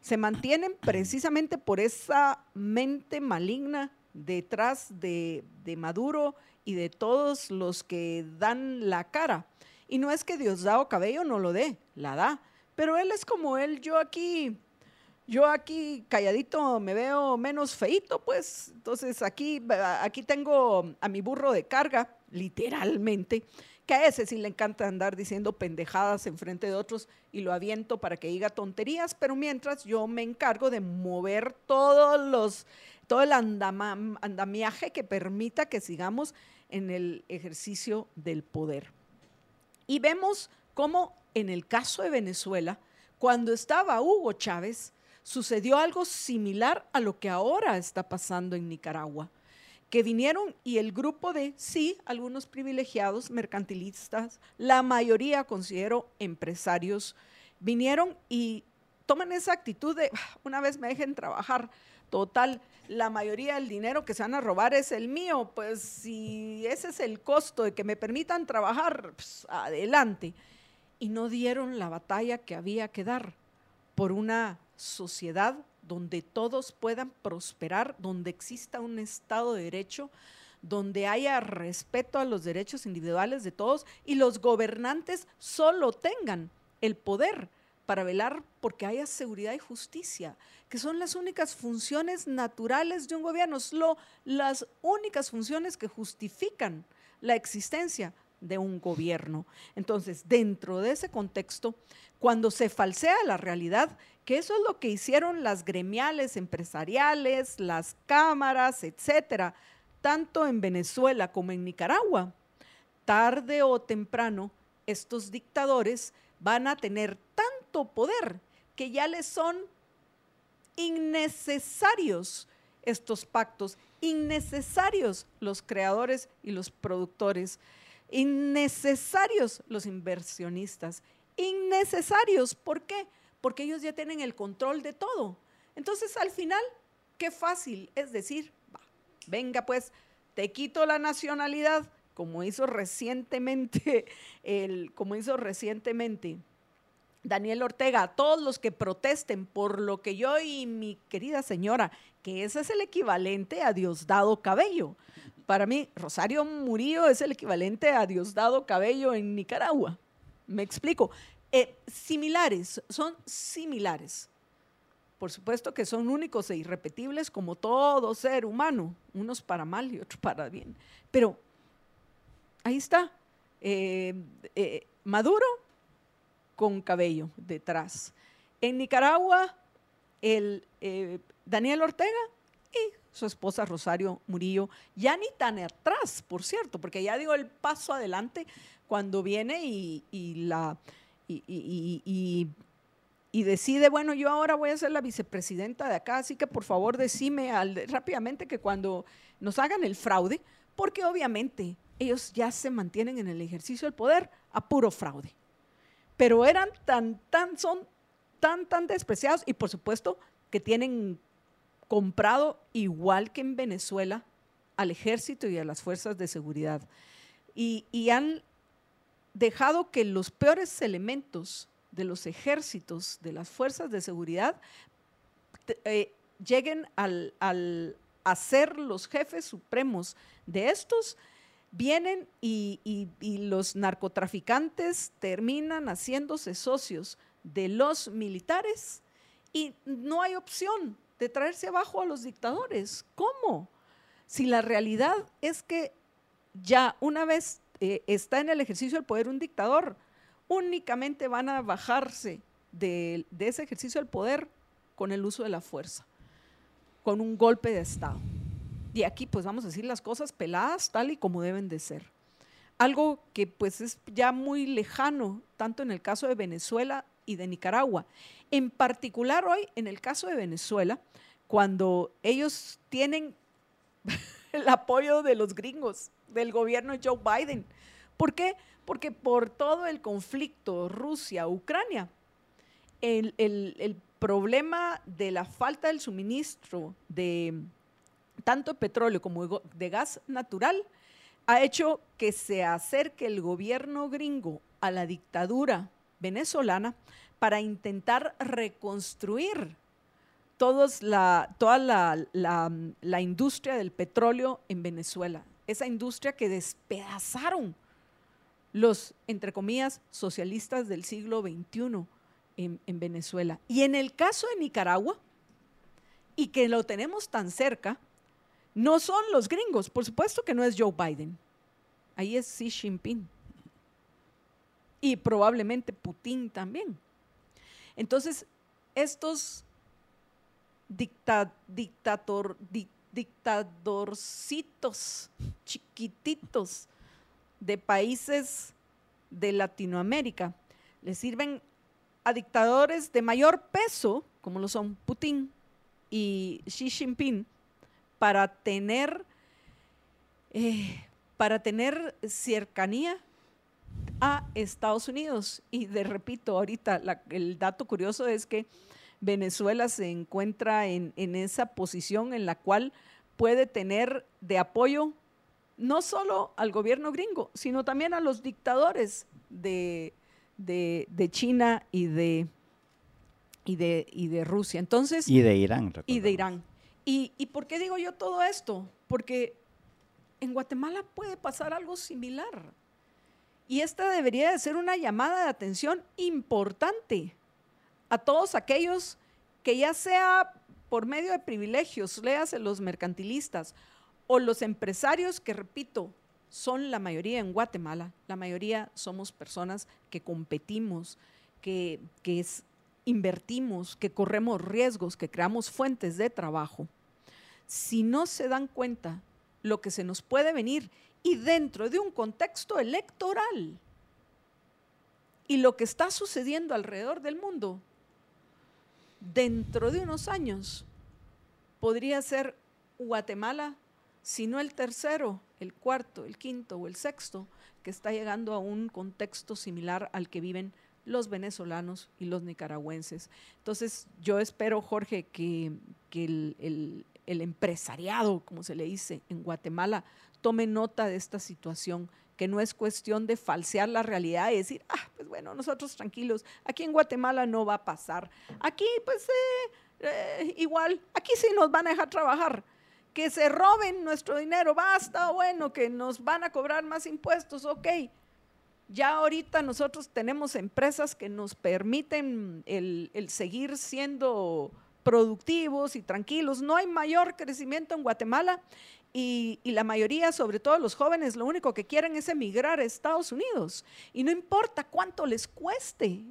Speaker 2: Se mantienen precisamente por esa mente maligna detrás de, Maduro y de todos los que dan la cara. Y no es que Diosdado Cabello no lo dé, la da. Pero él es como él, yo aquí yo aquí calladito me veo menos feito, pues. Entonces aquí, aquí tengo a mi burro de carga, literalmente, que a ese sí le encanta andar diciendo pendejadas en frente de otros y lo aviento para que diga tonterías, pero mientras yo me encargo de mover todos los, todo el andamiaje que permita que sigamos en el ejercicio del poder. Y vemos cómo en el caso de Venezuela, cuando estaba Hugo Chávez, sucedió algo similar a lo que ahora está pasando en Nicaragua, que vinieron y el grupo de, sí, algunos privilegiados, mercantilistas, la mayoría considero empresarios, vinieron y toman esa actitud de, ah, una vez me dejen trabajar, total, la mayoría del dinero que se van a robar es el mío, pues si ese es el costo de que me permitan trabajar, pues, adelante. Y no dieron la batalla que había que dar por una sociedad donde todos puedan prosperar, donde exista un Estado de Derecho, donde haya respeto a los derechos individuales de todos y los gobernantes solo tengan el poder para velar porque haya seguridad y justicia, que son las únicas funciones naturales de un gobierno, son las únicas funciones que justifican la existencia de un gobierno. Entonces, dentro de ese contexto, cuando se falsea la realidad, que eso es lo que hicieron las gremiales empresariales, las cámaras, etcétera, tanto en Venezuela como en Nicaragua. Tarde o temprano, estos dictadores van a tener tanto poder que ya les son innecesarios estos pactos, innecesarios los creadores y los productores, innecesarios los inversionistas, innecesarios. ¿Por qué? Porque ellos ya tienen el control de todo. Entonces, al final, qué fácil es decir, venga pues, te quito la nacionalidad, como hizo recientemente, (laughs) el, como hizo recientemente Daniel Ortega, todos los que protesten por lo que yo y mi querida señora, que ese es el equivalente a Diosdado Cabello. Para mí, Rosario Murillo es el equivalente a Diosdado Cabello en Nicaragua. Me explico. Eh, similares, son similares. Por supuesto que son únicos e irrepetibles como todo ser humano, unos para mal y otros para bien. Pero ahí está. Eh, eh, Maduro con cabello detrás. En Nicaragua, el Daniel Ortega y su esposa Rosario Murillo, ya ni tan atrás, por cierto, porque ya dio el paso adelante cuando viene y, la y, decide, bueno, yo ahora voy a ser la vicepresidenta de acá, así que por favor decime rápidamente que cuando nos hagan el fraude, porque obviamente ellos ya se mantienen en el ejercicio del poder a puro fraude. Pero eran tan, tan, son tan, tan despreciados y por supuesto que tienen comprado, igual que en Venezuela, al ejército y a las fuerzas de seguridad. y han dejado que los peores elementos de los ejércitos, de las fuerzas de seguridad, eh, lleguen al, a ser los jefes supremos de estos, vienen y, y, los narcotraficantes terminan haciéndose socios de los militares y no hay opción de traerse abajo a los dictadores. ¿Cómo? Si la realidad es que ya una vez eh, está en el ejercicio del poder un dictador, únicamente van a bajarse de, ese ejercicio del poder con el uso de la fuerza, con un golpe de Estado. Y aquí pues vamos a decir las cosas peladas tal y como deben de ser. Algo que pues es ya muy lejano, tanto en el caso de Venezuela y de Nicaragua. En particular hoy, en el caso de Venezuela, cuando ellos tienen (laughs) el apoyo de los gringos, del gobierno de Joe Biden. ¿Por qué? Porque por todo el conflicto Rusia-Ucrania, el, problema de la falta del suministro de tanto petróleo como de gas natural ha hecho que se acerque el gobierno gringo a la dictadura venezolana para intentar reconstruir toda la, industria del petróleo en Venezuela esa industria que despedazaron los, entre comillas, socialistas del siglo XXI en, en, Venezuela. Y en el caso de Nicaragua, y que lo tenemos tan cerca, no son los gringos, por supuesto que no es Joe Biden, ahí es Xi Jinping. Y probablemente Putin también. Entonces, estos dicta, dictadorcitos chiquititos de países de Latinoamérica. Le sirven a dictadores de mayor peso, como lo son Putin y Xi Jinping, para tener eh, para tener cercanía a Estados Unidos. Y de repito, ahorita el dato curioso es que Venezuela se encuentra en, esa posición en la cual puede tener de apoyo no solo al gobierno gringo, sino también a los dictadores de, China y de, y, de, y de Rusia. Entonces,
Speaker 1: y de Irán.
Speaker 2: Y de Irán. ¿Y, ¿Y por qué digo yo todo esto? Porque en Guatemala puede pasar algo similar. Y esta debería de ser una llamada de atención importante a todos aquellos que ya sea por medio de privilegios, léase los mercantilistas o los empresarios que, repito, son la mayoría en Guatemala, la mayoría somos personas que competimos, que, que invertimos, que corremos riesgos, que creamos fuentes de trabajo. Si no se dan cuenta lo que se nos puede venir y dentro de un contexto electoral y lo que está sucediendo alrededor del mundo, dentro de unos años podría ser Guatemala, si no el tercero, el cuarto, el quinto o el sexto, que está llegando a un contexto similar al que viven los venezolanos y los nicaragüenses. Entonces, yo espero, Jorge, que, el, el empresariado, como se le dice en Guatemala, tome nota de esta situación, que no es cuestión de falsear la realidad y decir, ah, pues bueno, nosotros tranquilos, aquí en Guatemala no va a pasar. Aquí, pues eh, eh, igual, aquí sí nos van a dejar trabajar. Que se roben nuestro dinero, basta, bueno, que nos van a cobrar más impuestos, ok. Ya ahorita nosotros tenemos empresas que nos permiten el, el seguir siendo productivos y tranquilos. No hay mayor crecimiento en Guatemala y, la mayoría, sobre todo los jóvenes, lo único que quieren es emigrar a Estados Unidos. Y no importa cuánto les cueste,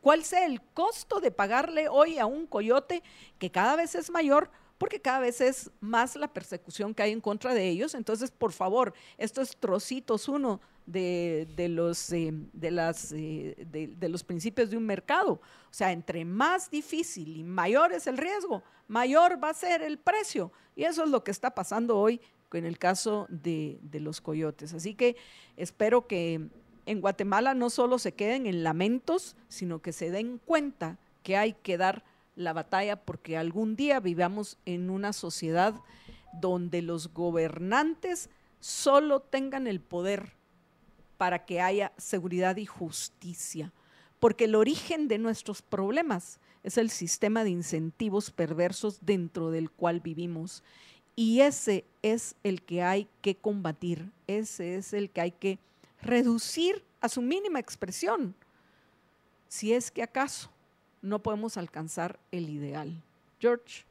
Speaker 2: cuál sea el costo de pagarle hoy a un coyote que cada vez es mayor porque cada vez es más la persecución que hay en contra de ellos. Entonces, por favor, estos trocitos uno de, los, eh, de, las, eh, de, los principios de un mercado. O sea, entre más difícil y mayor es el riesgo, mayor va a ser el precio. Y eso es lo que está pasando hoy en el caso de, de los coyotes. Así que espero que en Guatemala no solo se queden en lamentos, sino que se den cuenta que hay que dar la batalla porque algún día vivamos en una sociedad donde los gobernantes solo tengan el poder para que haya seguridad y justicia. Porque el origen de nuestros problemas es el sistema de incentivos perversos dentro del cual vivimos. Y ese es el que hay que combatir, ese es el que hay que reducir a su mínima expresión, si es que acaso no podemos alcanzar el ideal. George.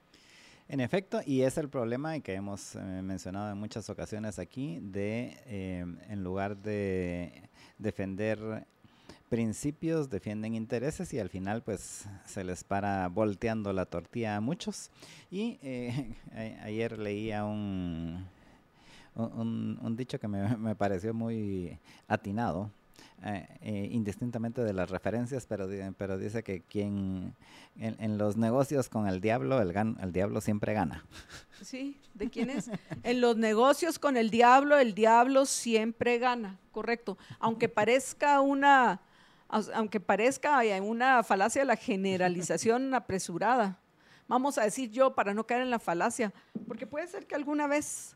Speaker 1: En efecto, y es el problema que hemos eh, mencionado en muchas ocasiones aquí, de eh, en lugar de defender principios, defienden intereses y al final pues se les para volteando la tortilla a muchos. Y eh, (laughs) ayer leía un, un, dicho que me pareció muy atinado, eh, eh, indistintamente de las referencias, pero, dice que quien en, los negocios con el diablo, el, el diablo siempre gana.
Speaker 2: Sí, ¿de quién es? en los negocios con el diablo, el diablo siempre gana, correcto. Aunque parezca una, aunque parezca una falacia la generalización (laughs) apresurada. Vamos a decir yo para no caer en la falacia, porque puede ser que alguna vez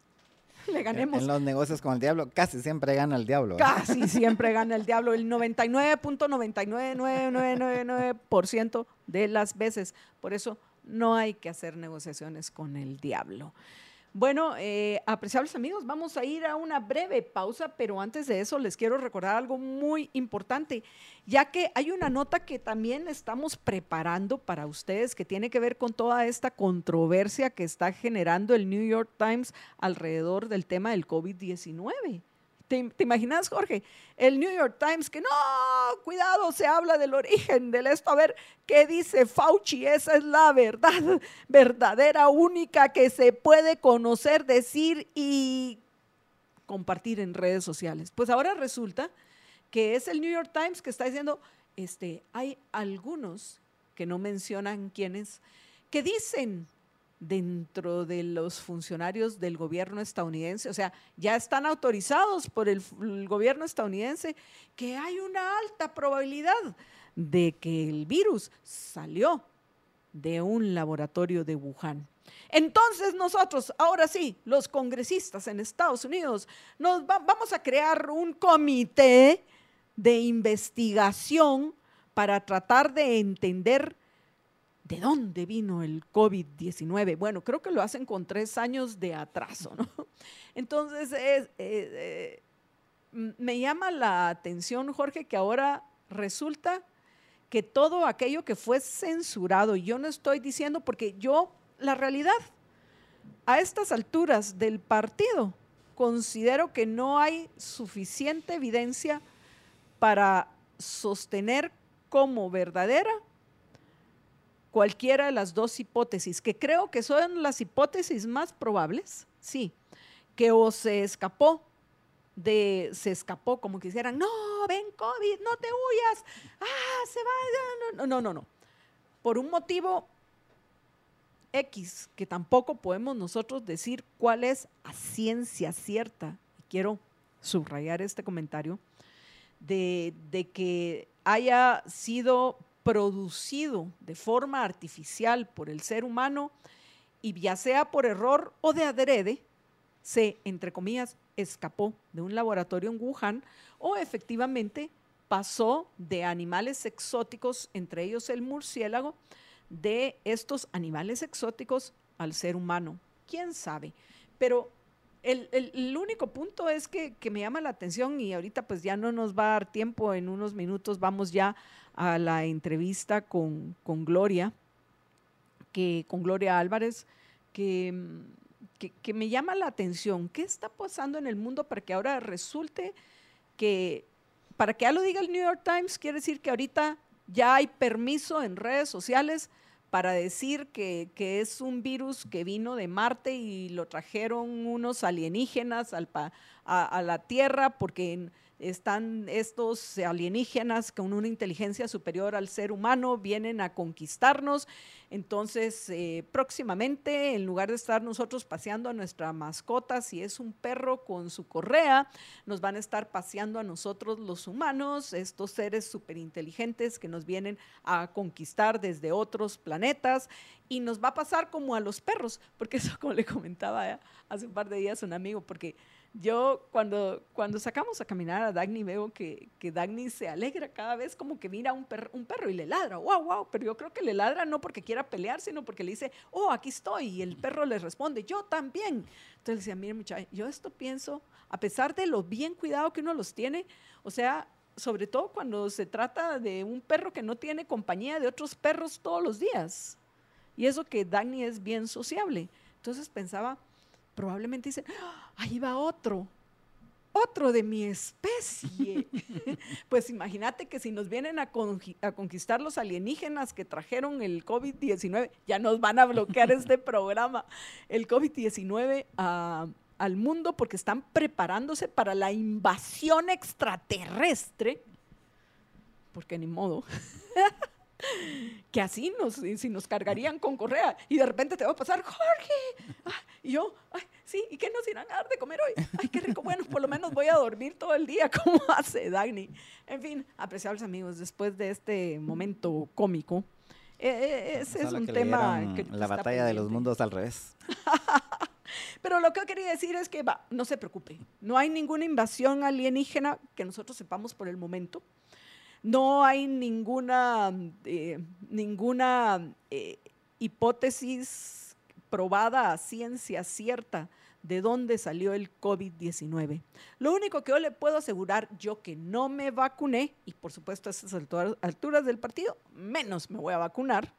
Speaker 2: le ganemos.
Speaker 1: En, los negocios con el diablo, casi siempre gana el diablo.
Speaker 2: Casi siempre gana el diablo, el 99.99999% de las veces. Por eso no hay que hacer negociaciones con el diablo. Bueno, eh, apreciables amigos, vamos a ir a una breve pausa, pero antes de eso les quiero recordar algo muy importante, ya que hay una nota que también estamos preparando para ustedes que tiene que ver con toda esta controversia que está generando el New York Times alrededor del tema del COVID-19. ¿Te, imaginas, Jorge? El New York Times, que no, cuidado, se habla del origen del esto. A ver, ¿qué dice Fauci? Esa es la verdad (laughs) verdadera, única que se puede conocer, decir y compartir en redes sociales. Pues ahora resulta que es el New York Times que está diciendo, este, hay algunos que no mencionan quiénes, que dicen dentro de los funcionarios del gobierno estadounidense, o sea, ya están autorizados por el, gobierno estadounidense que hay una alta probabilidad de que el virus salió de un laboratorio de Wuhan. Entonces nosotros, ahora sí, los congresistas en Estados Unidos, nos va, vamos a crear un comité de investigación para tratar de entender de dónde vino el COVID-19. Bueno, creo que lo hacen con tres años de atraso, ¿no? (laughs) Entonces, es, eh, eh, me llama la atención, Jorge, que ahora resulta que todo aquello que fue censurado, yo no estoy diciendo porque yo la realidad. A estas alturas del partido, considero que no hay suficiente evidencia para sostener como verdadera cualquiera de las dos hipótesis, que creo que son las hipótesis más probables, sí, que o se escapó de, se escapó como quisieran, no, ven COVID, no te huyas, ah, se va, no, no, no, no. Por un motivo X, que tampoco podemos nosotros decir cuál es a ciencia cierta, quiero subrayar este comentario, de, de que haya sido producido de forma artificial por el ser humano y ya sea por error o de adrede, se, entre comillas, escapó de un laboratorio en Wuhan o efectivamente pasó de animales exóticos, entre ellos el murciélago, de estos animales exóticos al ser humano. ¿Quién sabe? Pero el, único punto es que, me llama la atención y ahorita pues ya no nos va a dar tiempo, en unos minutos vamos ya a la entrevista con, Gloria, que, con Gloria Álvarez, que, que, que me llama la atención. ¿Qué está pasando en el mundo para que ahora resulte que, para que ya lo diga el New York Times, quiere decir que ahorita ya hay permiso en redes sociales para decir que, es un virus que vino de Marte y lo trajeron unos alienígenas al, a, la Tierra porque están estos alienígenas con una inteligencia superior al ser humano, vienen a conquistarnos. Entonces, eh, próximamente, en lugar de estar nosotros paseando a nuestra mascota, si es un perro con su correa, nos van a estar paseando a nosotros los humanos, estos seres superinteligentes que nos vienen a conquistar desde otros planetas. Y nos va a pasar como a los perros, porque eso como le comentaba hace un par de días un amigo, porque yo cuando, cuando sacamos a caminar a Dagny veo que, que Dagny se alegra cada vez como que mira un, un perro y le ladra, wow, wow, pero yo creo que le ladra no porque quiera pelear, sino porque le dice, oh, aquí estoy, y el perro le responde, yo también. Entonces le decía, mire muchacha, yo esto pienso, a pesar de lo bien cuidado que uno los tiene, o sea, sobre todo cuando se trata de un perro que no tiene compañía de otros perros todos los días. Y eso que Dagny es bien sociable. Entonces pensaba, probablemente dicen, ¡Ah! ahí va otro, otro de mi especie. (laughs) pues imagínate que si nos vienen a, conquistar los alienígenas que trajeron el COVID-19, ya nos van a bloquear este (laughs) programa, el COVID-19 al mundo porque están preparándose para la invasión extraterrestre, porque ni modo. (laughs) (laughs) que así nos, si nos cargarían con correa y de repente te va a pasar, Jorge. Ah, y yo, ay, sí, ¿y qué nos irán a dar de comer hoy? Ay, qué rico. Bueno, por lo menos voy a dormir todo el día, (laughs) como hace Dagny. En fin, apreciables amigos, después de este momento cómico, eh, eh, ese es un tema
Speaker 1: que La batalla de los mundos al revés. (laughs)
Speaker 2: Pero lo que quería decir es que, va, no se preocupe, no hay ninguna invasión alienígena que nosotros sepamos por el momento no hay ninguna, eh, ninguna eh, hipótesis probada a ciencia cierta de dónde salió el COVID-19. Lo único que yo le puedo asegurar, yo que no me vacuné, y por supuesto a esas alturas del partido, menos me voy a vacunar,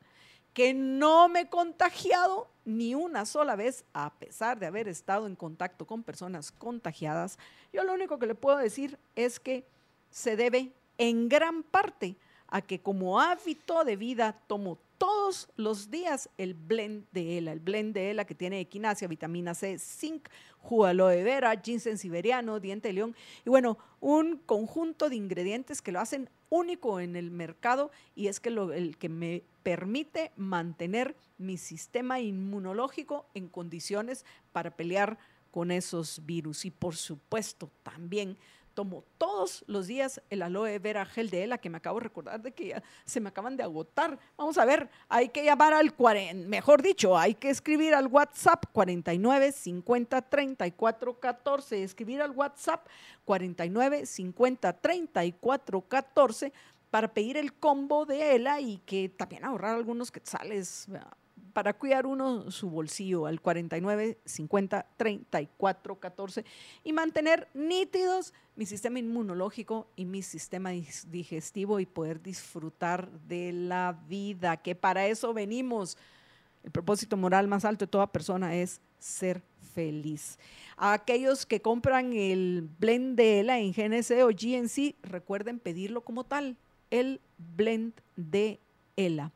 Speaker 2: que no me he contagiado ni una sola vez, a pesar de haber estado en contacto con personas contagiadas, yo lo único que le puedo decir es que se debe en gran parte a que como hábito de vida tomo todos los días el blend de ELA, el blend de ELA que tiene equinacia, vitamina C, zinc, jugo de vera, ginseng siberiano, diente de león. Y bueno, un conjunto de ingredientes que lo hacen único en el mercado y es que lo, el que me permite mantener mi sistema inmunológico en condiciones para pelear con esos virus. Y por supuesto también tomo todos los días el aloe vera gel de ELA, que me acabo de recordar de que ya se me acaban de agotar. Vamos a ver, hay que llamar al, mejor dicho, hay que escribir al WhatsApp 49 50 34 14, escribir al WhatsApp 49 50 34 14 para pedir el combo de ELA y que también ahorrar algunos quetzales para cuidar uno su bolsillo al 49 50 34 14 y mantener nítidos mi sistema inmunológico y mi sistema digestivo y poder disfrutar de la vida, que para eso venimos. El propósito moral más alto de toda persona es ser feliz. A aquellos que compran el blend de ELA en GNC o GNC, recuerden pedirlo como tal, el blend de ELA.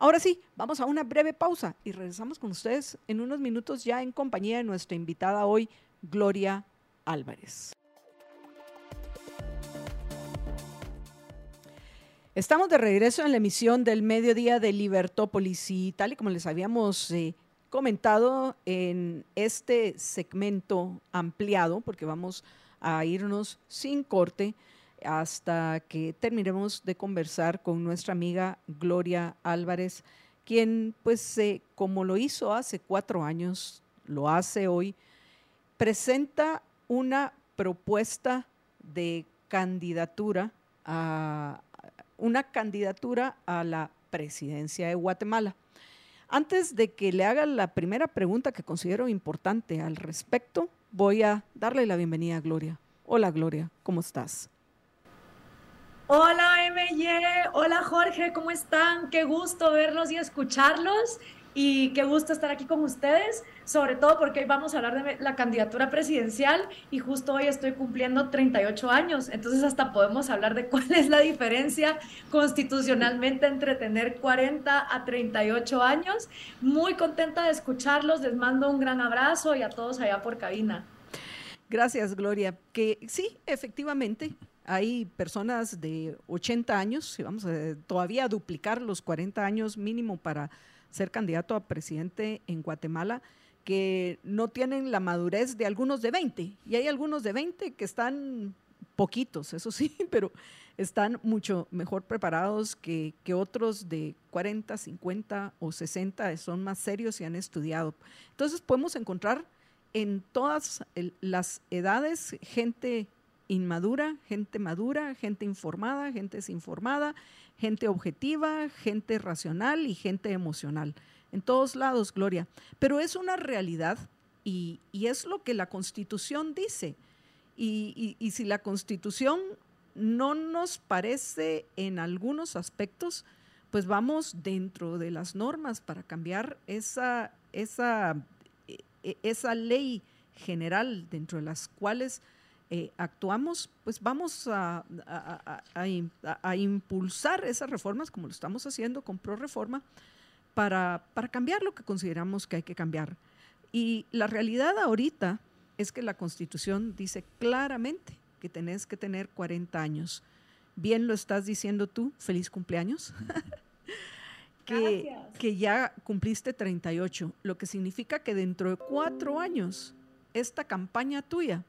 Speaker 2: Ahora sí, vamos a una breve pausa y regresamos con ustedes en unos minutos ya en compañía de nuestra invitada hoy, Gloria Álvarez. Estamos de regreso en la emisión del mediodía de Libertópolis y tal y como les habíamos eh, comentado en este segmento ampliado, porque vamos a irnos sin corte, hasta que terminemos de conversar con nuestra amiga Gloria Álvarez, quien pues como lo hizo hace cuatro años, lo hace hoy, presenta una propuesta de candidatura a una candidatura a la presidencia de Guatemala. Antes de que le haga la primera pregunta que considero importante al respecto, voy a darle la bienvenida a Gloria. Hola Gloria, ¿cómo estás?
Speaker 3: Hola MY, hola Jorge, ¿cómo están? Qué gusto verlos y escucharlos y qué gusto estar aquí con ustedes, sobre todo porque hoy vamos a hablar de la candidatura presidencial y justo hoy estoy cumpliendo 38 años, entonces hasta podemos hablar de (laughs) cuál es la diferencia constitucionalmente entre tener 40 a 38 años. Muy contenta de escucharlos, les mando un gran abrazo y a todos allá por cabina.
Speaker 2: Gracias, Gloria. Que sí, efectivamente, hay personas de 80 años, si vamos a todavía duplicar los 40 años mínimo para ser candidato a presidente en Guatemala, que no tienen la madurez de algunos de 20. Y hay algunos de 20 que están poquitos, eso sí, (laughs) pero están mucho mejor preparados que, que, otros de 40, 50 o 60, son más serios y han estudiado. Entonces podemos encontrar en todas las edades gente inmadura, gente madura, gente informada, gente desinformada, gente objetiva, gente racional y gente emocional. En todos lados, Gloria. Pero es una realidad y, es lo que la Constitución dice. Y, y, si la Constitución no nos parece en algunos aspectos, pues vamos dentro de las normas para cambiar esa, esa, e, e, esa ley general dentro de las cuales eh, actuamos, pues vamos a, impulsar esas reformas como lo estamos haciendo con ProReforma para, para cambiar lo que consideramos que hay que cambiar. Y la realidad ahorita es que la Constitución dice claramente que tenés que tener 40 años. Bien lo estás diciendo tú, feliz cumpleaños. (laughs) que, que, ya cumpliste 38, lo que significa que dentro de cuatro años esta campaña tuya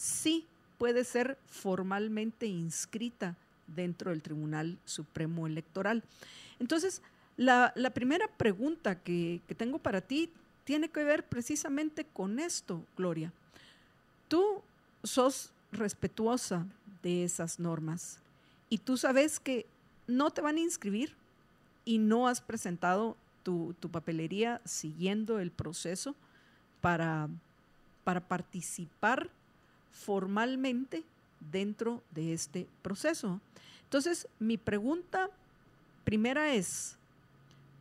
Speaker 2: sí puede ser formalmente inscrita dentro del Tribunal Supremo Electoral. Entonces, la, primera pregunta que, que, tengo para ti tiene que ver precisamente con esto, Gloria. Tú sos respetuosa de esas normas y tú sabes que no te van a inscribir y no has presentado tu, tu papelería siguiendo el proceso para, para participar formalmente dentro de este proceso. Entonces, mi pregunta primera es,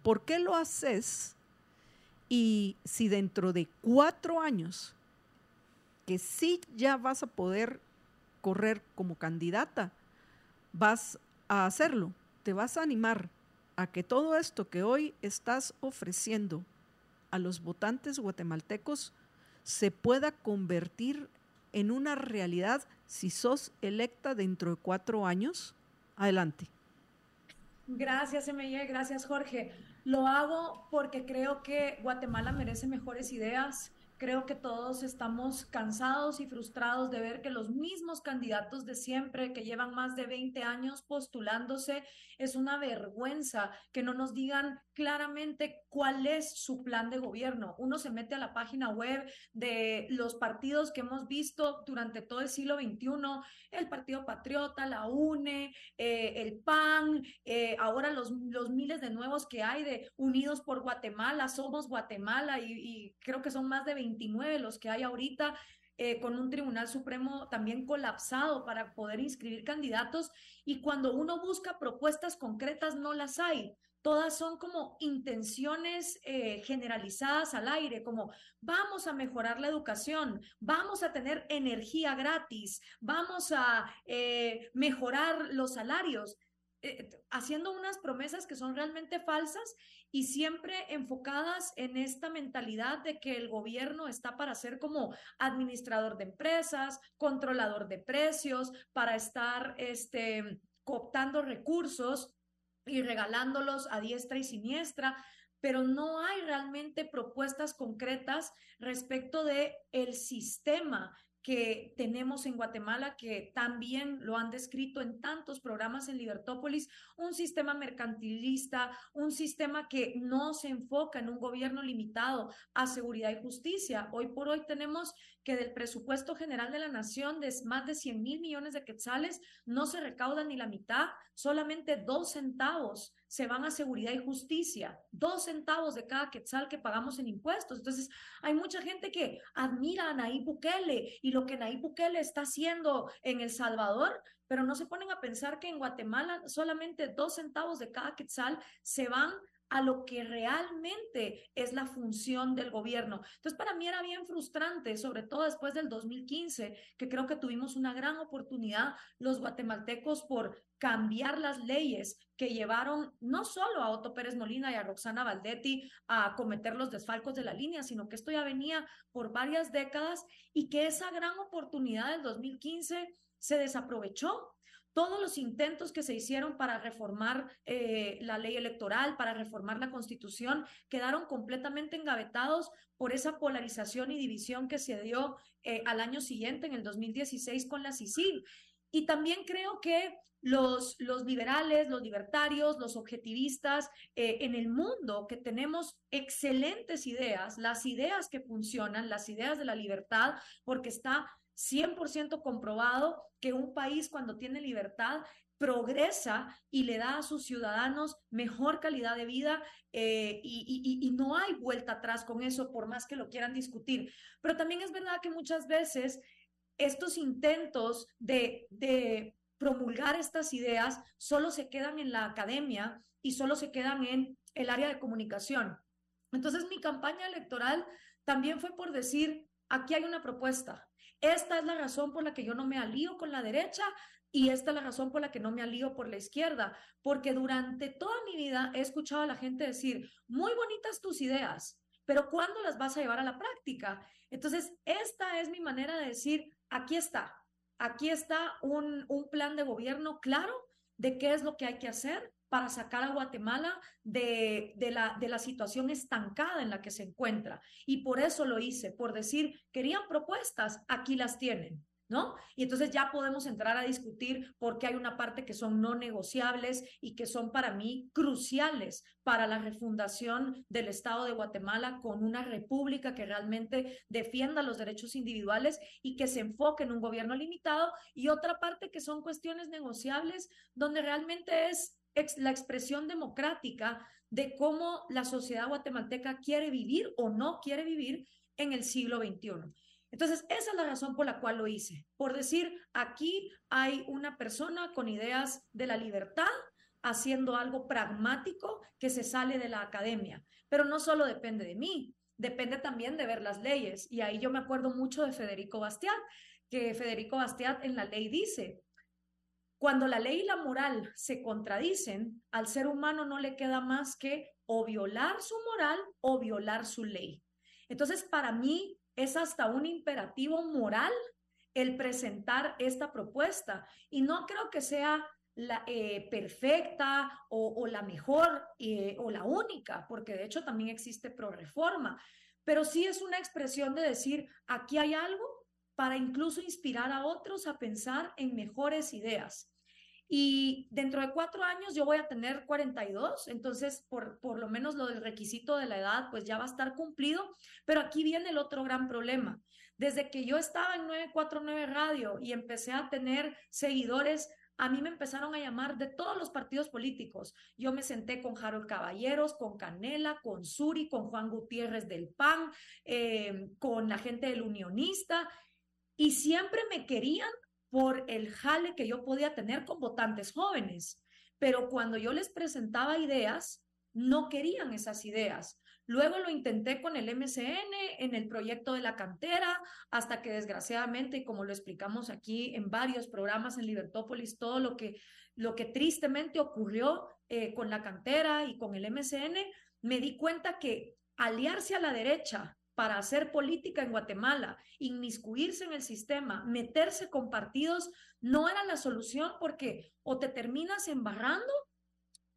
Speaker 2: ¿por qué lo haces? Y si dentro de cuatro años, que sí ya vas a poder correr como candidata, vas a hacerlo, te vas a animar a que todo esto que hoy estás ofreciendo a los votantes guatemaltecos se pueda convertir en una realidad si sos electa dentro de cuatro años? Adelante.
Speaker 3: Gracias, Emeye, gracias, Jorge. Lo hago porque creo que Guatemala merece mejores ideas, Creo que todos estamos cansados y frustrados de ver que los mismos candidatos de siempre, que llevan más de 20 años postulándose, es una vergüenza que no nos digan claramente cuál es su plan de gobierno. Uno se mete a la página web de los partidos que hemos visto durante todo el siglo XXI, el Partido Patriota, la UNE, eh, el PAN, eh, ahora los, los miles de nuevos que hay de Unidos por Guatemala, Somos Guatemala, y, y creo que son más de 20 29 los que hay ahorita, eh, con un Tribunal Supremo también colapsado para poder inscribir candidatos. Y cuando uno busca propuestas concretas, no las hay. Todas son como intenciones eh, generalizadas al aire, como vamos a mejorar la educación, vamos a tener energía gratis, vamos a eh, mejorar los salarios. Haciendo unas promesas que son realmente falsas y siempre enfocadas en esta mentalidad de que el gobierno está para ser como administrador de empresas, controlador de precios, para estar este, cooptando recursos y regalándolos a diestra y siniestra, pero no hay realmente propuestas concretas respecto de el sistema que tenemos en Guatemala, que también lo han descrito en tantos programas en Libertópolis, un sistema mercantilista, un sistema que no se enfoca en un gobierno limitado a seguridad y justicia. Hoy por hoy tenemos que del presupuesto general de la nación de más de 100 mil millones de quetzales no se recauda ni la mitad, solamente dos centavos se van a seguridad y justicia, dos centavos de cada quetzal que pagamos en impuestos. Entonces, hay mucha gente que admira a Nayib Bukele y lo que Nayib Bukele está haciendo en El Salvador, pero no se ponen a pensar que en Guatemala solamente dos centavos de cada quetzal se van a lo que realmente es la función del gobierno. Entonces, para mí era bien frustrante, sobre todo después del 2015, que creo que tuvimos una gran oportunidad los guatemaltecos por cambiar las leyes que llevaron no solo a Otto Pérez Molina y a Roxana Valdetti a cometer los desfalcos de la línea, sino que esto ya venía por varias décadas y que esa gran oportunidad del 2015 se desaprovechó todos los intentos que se hicieron para reformar eh, la ley electoral, para reformar la constitución, quedaron completamente engavetados por esa polarización y división que se dio eh, al año siguiente, en el 2016, con la CICIL. Y también creo que los, los liberales, los libertarios, los objetivistas eh, en el mundo, que tenemos excelentes ideas, las ideas que funcionan, las ideas de la libertad, porque está 100% comprobado que un país cuando tiene libertad progresa y le da a sus ciudadanos mejor calidad de vida eh, y, no hay vuelta atrás con eso por más que lo quieran discutir. Pero también es verdad que muchas veces estos intentos de, de promulgar estas ideas solo se quedan en la academia y solo se quedan en el área de comunicación. Entonces mi campaña electoral también fue por decir, aquí hay una propuesta, esta es la razón por la que yo no me alío con la derecha y esta es la razón por la que no me alío por la izquierda, porque durante toda mi vida he escuchado a la gente decir, muy bonitas tus ideas, pero ¿cuándo las vas a llevar a la práctica? Entonces, esta es mi manera de decir, aquí está, aquí está un, un plan de gobierno claro de qué es lo que hay que hacer para sacar a Guatemala de, la, de la situación estancada en la que se encuentra. Y por eso lo hice, por decir, querían propuestas, aquí las tienen. ¿No? Y entonces ya podemos entrar a discutir por qué hay una parte que son no negociables y que son para mí cruciales para la refundación del Estado de Guatemala con una república que realmente defienda los derechos individuales y que se enfoque en un gobierno limitado y otra parte que son cuestiones negociables donde realmente es la expresión democrática de cómo la sociedad guatemalteca quiere vivir o no quiere vivir en el siglo XXI. Entonces, esa es la razón por la cual lo hice, por decir, aquí hay una persona con ideas de la libertad haciendo algo pragmático que se sale de la academia, pero no solo depende de mí, depende también de ver las leyes. Y ahí yo me acuerdo mucho de Federico Bastiat, que Federico Bastiat en la ley dice, Cuando la ley y la moral se contradicen, al ser humano no le queda más que o violar su moral o violar su ley. Entonces, para mí es hasta un imperativo moral el presentar esta propuesta. Y no creo que sea la eh, perfecta o, la mejor eh, o la única, porque de hecho también existe pro-reforma, pero sí es una expresión de decir, aquí hay algo para incluso inspirar a otros a pensar en mejores ideas. Y dentro de cuatro años yo voy a tener 42, entonces por, por lo menos lo del requisito de la edad pues ya va a estar cumplido, pero aquí viene el otro gran problema. Desde que yo estaba en 949 Radio y empecé a tener seguidores, a mí me empezaron a llamar de todos los partidos políticos. Yo me senté con Harold Caballeros, con Canela, con Suri, con Juan Gutiérrez del PAN, eh, con la gente del Unionista, y siempre me querían por el jale que yo podía tener con votantes jóvenes. Pero cuando yo les presentaba ideas, no querían esas ideas. Luego lo intenté con el MCN en el proyecto de la cantera, hasta que desgraciadamente, y como lo explicamos aquí en varios programas en Libertópolis, todo lo que, lo que tristemente ocurrió eh, con la cantera y con el MCN, me di cuenta que aliarse a la derecha para hacer política en Guatemala, inmiscuirse en el sistema, meterse con partidos, no era la solución porque o te terminas embarrando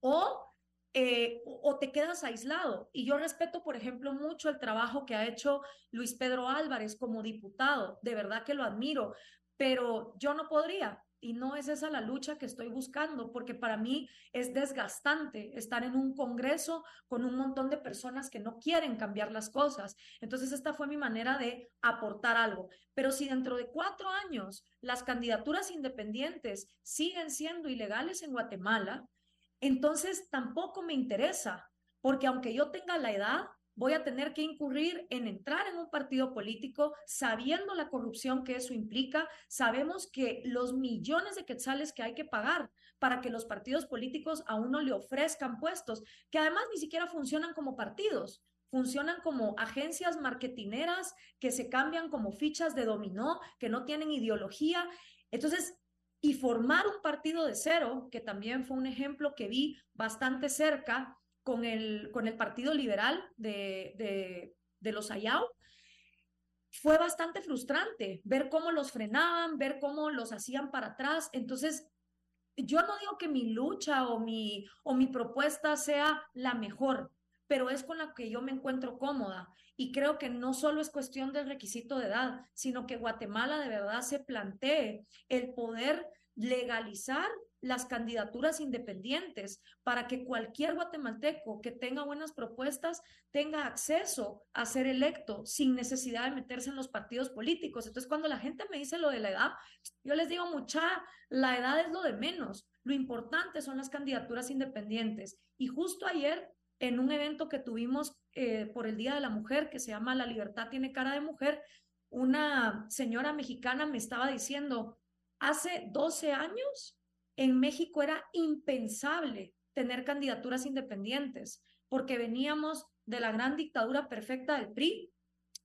Speaker 3: o, eh, o te quedas aislado. Y yo respeto, por ejemplo, mucho el trabajo que ha hecho Luis Pedro Álvarez como diputado, de verdad que lo admiro, pero yo no podría y no es esa la lucha que estoy buscando, porque para mí es desgastante estar en un congreso con un montón de personas que no quieren cambiar las cosas. Entonces, esta fue mi manera de aportar algo. Pero si dentro de cuatro años las candidaturas independientes siguen siendo ilegales en Guatemala, entonces tampoco me interesa, porque aunque yo tenga la edad, voy a tener que incurrir en entrar en un partido político sabiendo la corrupción que eso implica. Sabemos que los millones de quetzales que hay que pagar para que los partidos políticos a uno le ofrezcan puestos, que además ni siquiera funcionan como partidos. Funcionan como agencias marketineras que se cambian como fichas de dominó, que no tienen ideología. Entonces, y formar un partido de cero, que también fue un ejemplo que vi bastante cerca, con el, con el Partido Liberal de, de, los Ayau, fue bastante frustrante ver cómo los frenaban, ver cómo los hacían para atrás. Entonces, yo no digo que mi lucha o mi, o mi propuesta sea la mejor, pero es con la que yo me encuentro cómoda. Y creo que no solo es cuestión del requisito de edad, sino que Guatemala de verdad se plantee el poder legalizar las candidaturas independientes para que cualquier guatemalteco que tenga buenas propuestas tenga acceso a ser electo sin necesidad de meterse en los partidos políticos. Entonces, cuando la gente me dice lo de la edad, yo les digo, mucha, la edad es lo de menos. Lo importante son las candidaturas independientes. Y justo ayer, en un evento que tuvimos eh, por el Día de la Mujer, que se llama La libertad tiene cara de mujer, una señora mexicana me estaba diciendo, hace 12 años en México era impensable tener candidaturas independientes, porque veníamos de la gran dictadura perfecta del PRI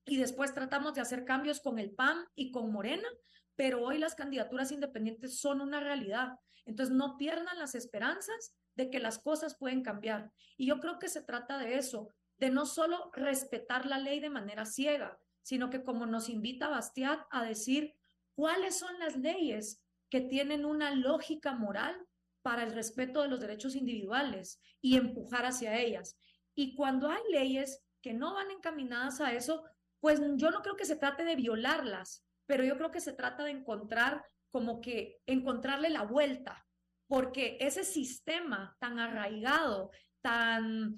Speaker 3: y después tratamos de hacer cambios con el PAN y con Morena, pero hoy las candidaturas independientes son una realidad. Entonces no pierdan las esperanzas de que las cosas pueden cambiar. Y yo creo que se trata de eso, de no solo respetar la ley de manera ciega, sino que como nos invita Bastiat a decir cuáles son las leyes que tienen una lógica moral para el respeto de los derechos individuales y empujar hacia ellas. Y cuando hay leyes que no van encaminadas a eso, pues yo no creo que se trate de violarlas, pero yo creo que se trata de encontrar como que encontrarle la vuelta, porque ese sistema tan arraigado, tan,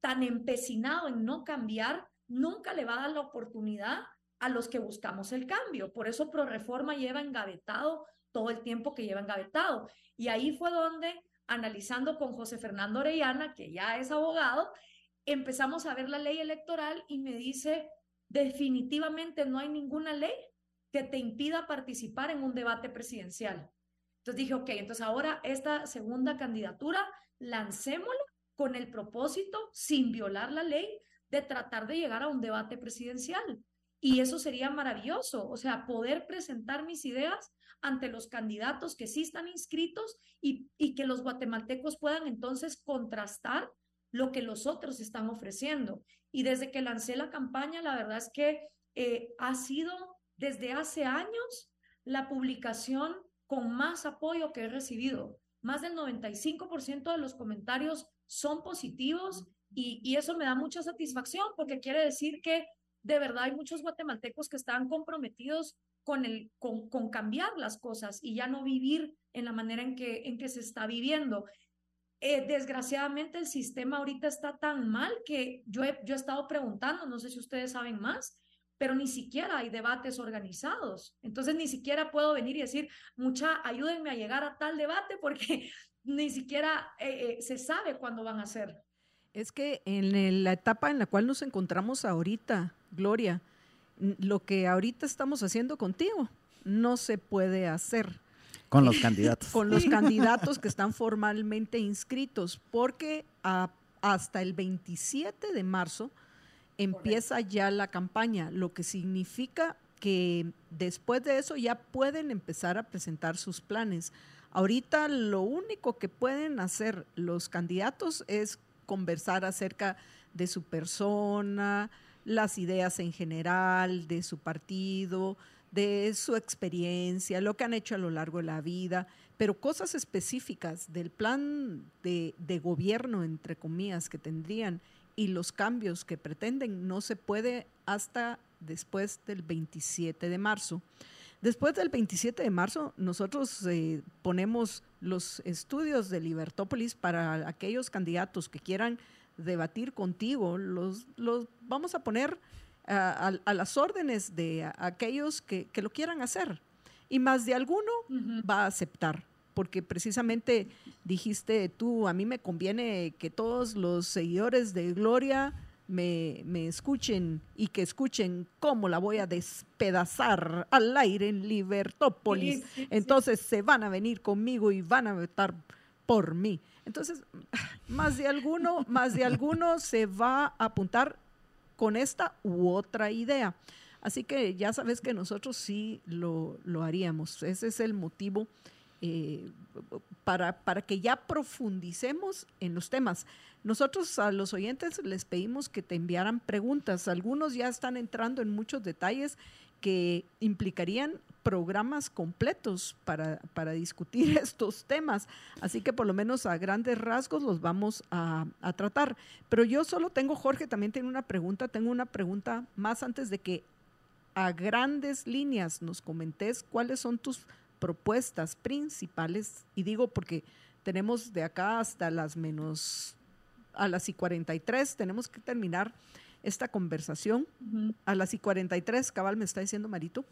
Speaker 3: tan empecinado en no cambiar, nunca le va a dar la oportunidad a los que buscamos el cambio. Por eso ProReforma lleva engavetado todo el tiempo que lleva engavetado. Y ahí fue donde, analizando con José Fernando Orellana, que ya es abogado, empezamos a ver la ley electoral y me dice, definitivamente no hay ninguna ley que te impida participar en un debate presidencial. Entonces dije, ok, entonces ahora esta segunda candidatura, lancémosla con el propósito, sin violar la ley, de tratar de llegar a un debate presidencial. Y eso sería maravilloso, o sea, poder presentar mis ideas ante los candidatos que sí están inscritos y, y que los guatemaltecos puedan entonces contrastar lo que los otros están ofreciendo. Y desde que lancé la campaña, la verdad es que eh, ha sido desde hace años la publicación con más apoyo que he recibido. Más del 95% de los comentarios son positivos y, y, eso me da mucha satisfacción porque quiere decir que de verdad hay muchos guatemaltecos que están comprometidos con, cambiar las cosas y ya no vivir en la manera en que, se está viviendo. Eh, desgraciadamente el sistema ahorita está tan mal que yo he, yo he estado preguntando, no sé si ustedes saben más, pero ni siquiera hay debates organizados. Entonces ni siquiera puedo venir y decir, mucha, ayúdenme a llegar a tal debate (laughs) porque ni siquiera eh, eh, se sabe cuándo van a ser.
Speaker 2: Es que en la etapa en la cual nos encontramos ahorita, Gloria, lo que ahorita estamos haciendo contigo no se puede hacer
Speaker 1: con los (laughs) candidatos.
Speaker 2: Con los candidatos que están (laughs) formalmente inscritos, porque hasta el 27 de marzo empieza ya la campaña, lo que significa que después de eso ya pueden empezar a presentar sus planes. Ahorita lo único que pueden hacer los candidatos es conversar acerca de su persona, las ideas en general, de su partido, de su experiencia, lo que han hecho a lo largo de la vida, pero cosas específicas del plan de, gobierno, entre comillas, que tendrían y los cambios que pretenden no se puede hasta después del 27 de marzo. Después del 27 de marzo, nosotros eh, ponemos los estudios de Libertópolis para aquellos candidatos que quieran debatir contigo. Los, los vamos a poner a, las órdenes de aquellos que, lo quieran hacer. Y más de alguno va a aceptar, porque precisamente dijiste tú, a mí me conviene que todos los seguidores de Gloria me, escuchen y que escuchen cómo la voy a despedazar al aire en Libertópolis. Entonces se van a venir conmigo y van a votar por mí. Entonces, (sighs) más de alguno, más de alguno se va a apuntar con esta u otra idea. Así que ya sabes que nosotros sí lo, haríamos. Ese es el motivo eh, para, para que ya profundicemos en los temas. Nosotros a los oyentes les pedimos que te enviaran preguntas. Algunos ya están entrando en muchos detalles que implicarían programas completos para, para, discutir (laughs) estos temas. Así que por lo menos a grandes rasgos los vamos a, a, tratar. Pero yo solo tengo, Jorge también tiene una pregunta, tengo una pregunta más antes de que a grandes líneas nos comentes cuáles son tus propuestas principales. Y digo porque tenemos de acá hasta las menos, a las y 43, tenemos que terminar esta conversación. A las y 43, cabal me está diciendo Marito,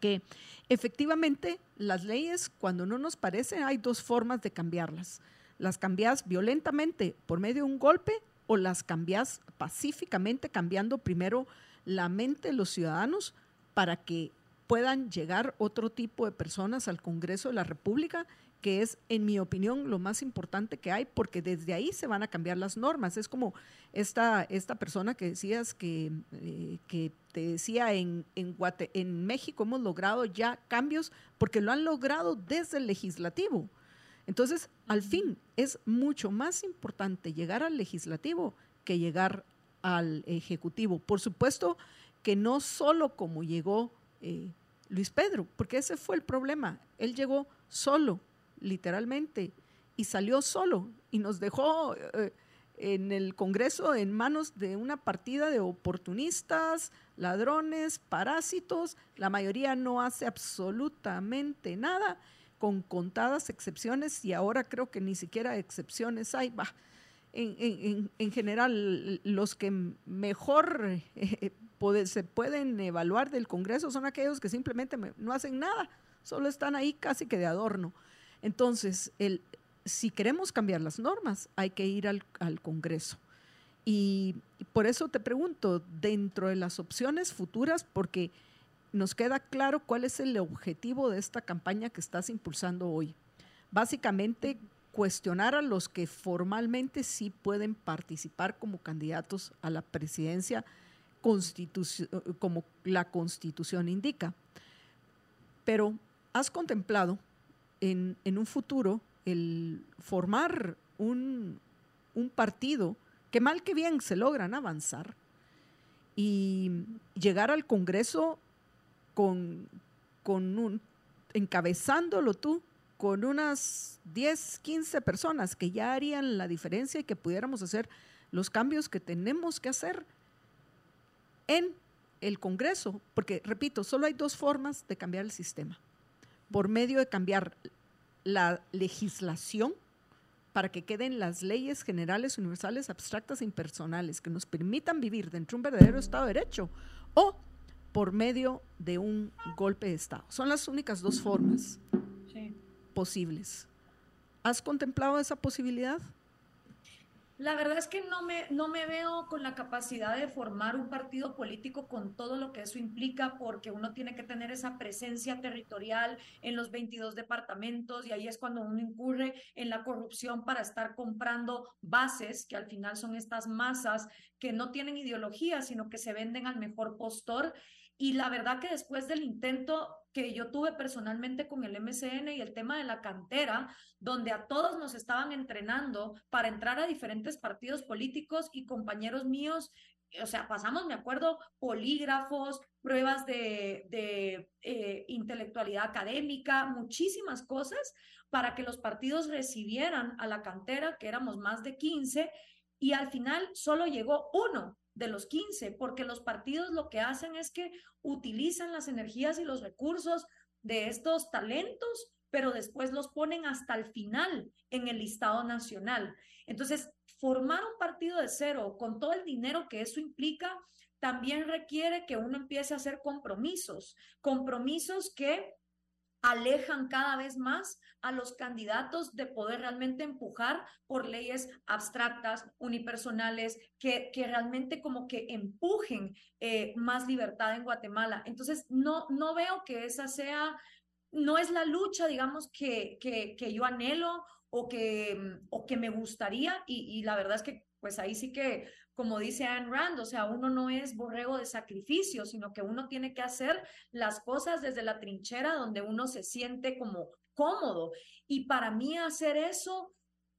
Speaker 2: que efectivamente las leyes, cuando no nos parecen, hay dos formas de cambiarlas. Las cambias violentamente por medio de un golpe o las cambias pacíficamente, cambiando primero la mente de los ciudadanos para que puedan llegar otro tipo de personas al Congreso de la República que es, en mi opinión, lo más importante que hay, porque desde ahí se van a cambiar las normas. Es como esta, esta persona que decías que, eh, que te decía, en, en, en México hemos logrado ya cambios porque lo han logrado desde el legislativo. Entonces, al fin, es mucho más importante llegar al legislativo que llegar al ejecutivo. Por supuesto que no solo como llegó eh, Luis Pedro, porque ese fue el problema. Él llegó solo literalmente, y salió solo y nos dejó eh, en el Congreso en manos de una partida de oportunistas, ladrones, parásitos. La mayoría no hace absolutamente nada, con contadas excepciones, y ahora creo que ni siquiera excepciones hay. en, en, general, los que mejor eh, se pueden evaluar del Congreso son aquellos que simplemente no hacen nada, solo están ahí casi que de adorno. Entonces, el, si queremos cambiar las normas, hay que ir al, Congreso. Y, por eso te pregunto, dentro de las opciones futuras, porque nos queda claro cuál es el objetivo de esta campaña que estás impulsando hoy. Básicamente, cuestionar a los que formalmente sí pueden participar como candidatos a la presidencia como la constitución indica. Pero ¿has contemplado en, un futuro el formar un, un partido que mal que bien se logran avanzar y llegar al Congreso con, con un, encabezándolo tú, con unas 10, 15 personas que ya harían la diferencia y que pudiéramos hacer los cambios que tenemos que hacer en el Congreso, porque repito, solo hay dos formas de cambiar el sistema. Por medio de cambiar la legislación para que queden las leyes generales, universales, abstractas e impersonales que nos permitan vivir dentro de un verdadero Estado de Derecho o por medio de un golpe de Estado. Son las únicas dos formas posibles. ¿Has contemplado esa posibilidad?
Speaker 3: La verdad es que no me, no me veo con la capacidad de formar un partido político con todo lo que eso implica, porque uno tiene que tener esa presencia territorial en los 22 departamentos y ahí es cuando uno incurre en la corrupción para estar comprando bases, que al final son estas masas que no tienen ideología, sino que se venden al mejor postor. Y la verdad que después del intento que yo tuve personalmente con el MCN y el tema de la cantera, donde a todos nos estaban entrenando para entrar a diferentes partidos políticos y compañeros míos o sea, pasamos, me acuerdo, polígrafos, pruebas de, de eh, intelectualidad académica, muchísimas cosas para que los partidos recibieran a la cantera, que éramos más de 15, y al final solo llegó uno de los 15, porque los partidos lo que hacen es que utilizan las energías y los recursos de estos talentos, pero después los ponen hasta el final en el listado nacional. Entonces, formar un partido de cero con todo el dinero que eso implica, también requiere que uno empiece a hacer compromisos, compromisos que alejan cada vez más a los candidatos de poder realmente empujar por leyes abstractas, unipersonales, que, que realmente como que empujen eh, más libertad en Guatemala. Entonces, no, no veo que esa sea, no es la lucha, digamos, que, que, que yo anhelo o que, o que me gustaría y, y la verdad es que pues ahí sí que como dice Anne Rand, o sea, uno no es borrego de sacrificio, sino que uno tiene que hacer las cosas desde la trinchera donde uno se siente como cómodo. Y para mí hacer eso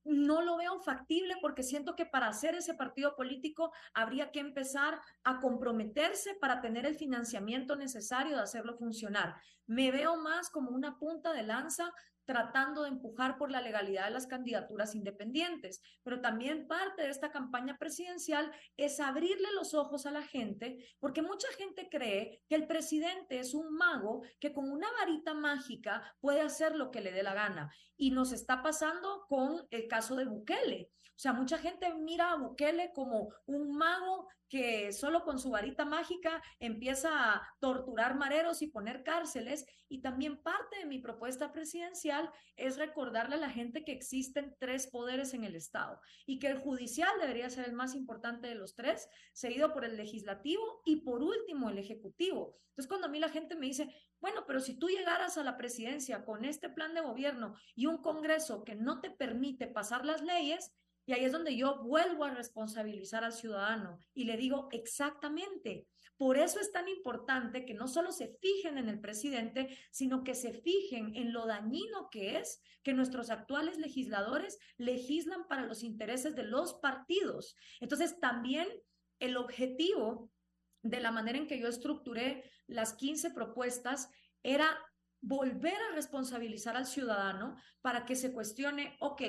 Speaker 3: no lo veo factible porque siento que para hacer ese partido político habría que empezar a comprometerse para tener el financiamiento necesario de hacerlo funcionar. Me veo más como una punta de lanza tratando de empujar por la legalidad de las candidaturas independientes. Pero también parte de esta campaña presidencial es abrirle los ojos a la gente, porque mucha gente cree que el presidente es un mago que con una varita mágica puede hacer lo que le dé la gana. Y nos está pasando con el caso de Bukele. O sea, mucha gente mira a Bukele como un mago que solo con su varita mágica empieza a torturar mareros y poner cárceles. Y también parte de mi propuesta presidencial es recordarle a la gente que existen tres poderes en el Estado y que el judicial debería ser el más importante de los tres, seguido por el legislativo y por último el ejecutivo. Entonces, cuando a mí la gente me dice, bueno, pero si tú llegaras a la presidencia con este plan de gobierno y un Congreso que no te permite pasar las leyes, y ahí es donde yo vuelvo a responsabilizar al ciudadano y le digo exactamente. Por eso es tan importante que no solo se fijen en el presidente, sino que se fijen en lo dañino que es que nuestros actuales legisladores legislan para los intereses de los partidos. Entonces, también el objetivo de la manera en que yo estructuré las 15 propuestas era volver a responsabilizar al ciudadano para que se cuestione, ok,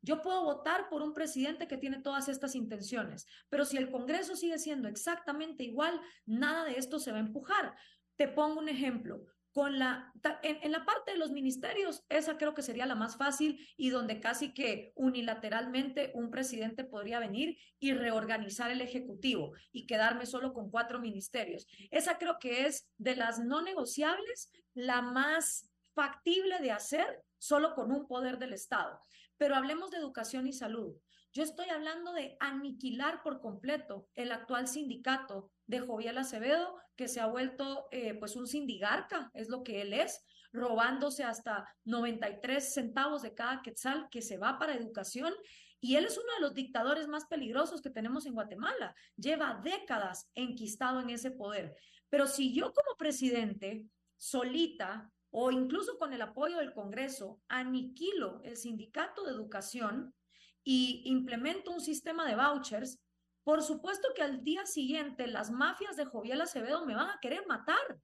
Speaker 3: yo puedo votar por un presidente que tiene todas estas intenciones, pero si el Congreso sigue siendo exactamente igual, nada de esto se va a empujar. Te pongo un ejemplo. Con la, en, la parte de los ministerios, esa creo que sería la más fácil y donde casi que unilateralmente un presidente podría venir y reorganizar el Ejecutivo y quedarme solo con cuatro ministerios. Esa creo que es de las no negociables la más factible de hacer solo con un poder del Estado. Pero hablemos de educación y salud. Yo estoy hablando de aniquilar por completo el actual sindicato de Jovial Acevedo, que se ha vuelto eh, pues un sindigarca, es lo que él es, robándose hasta 93 centavos de cada quetzal que se va para educación. Y él es uno de los dictadores más peligrosos que tenemos en Guatemala. Lleva décadas enquistado en ese poder. Pero si yo como presidente, solita, o incluso con el apoyo del Congreso, aniquilo el sindicato de educación y implemento un sistema de vouchers, por supuesto que al día siguiente las mafias de Joviel Acevedo me van a querer matar.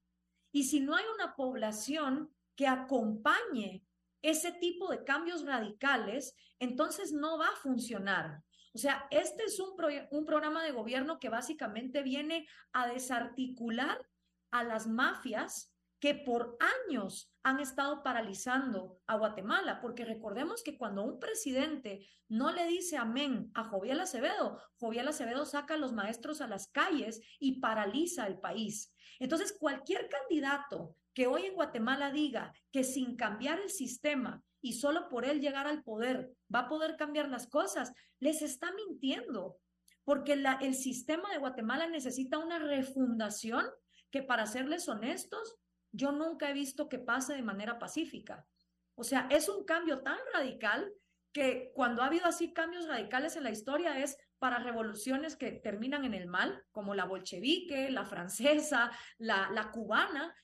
Speaker 3: Y si no hay una población que acompañe ese tipo de cambios radicales, entonces no va a funcionar. O sea, este es un, un programa de gobierno que básicamente viene a desarticular a las mafias que por años han estado paralizando a Guatemala, porque recordemos que cuando un presidente no le dice amén a Joviel Acevedo, Joviel Acevedo saca a los maestros a las calles y paraliza el país. Entonces, cualquier candidato que hoy en Guatemala diga que sin cambiar el sistema y solo por él llegar al poder va a poder cambiar las cosas, les está mintiendo, porque el sistema de Guatemala necesita una refundación que para serles honestos, yo nunca he visto que pase de manera pacífica. O sea, es un cambio tan radical que cuando ha habido así cambios radicales en la historia es para revoluciones que terminan en el mal, como la bolchevique, la francesa, la, la cubana,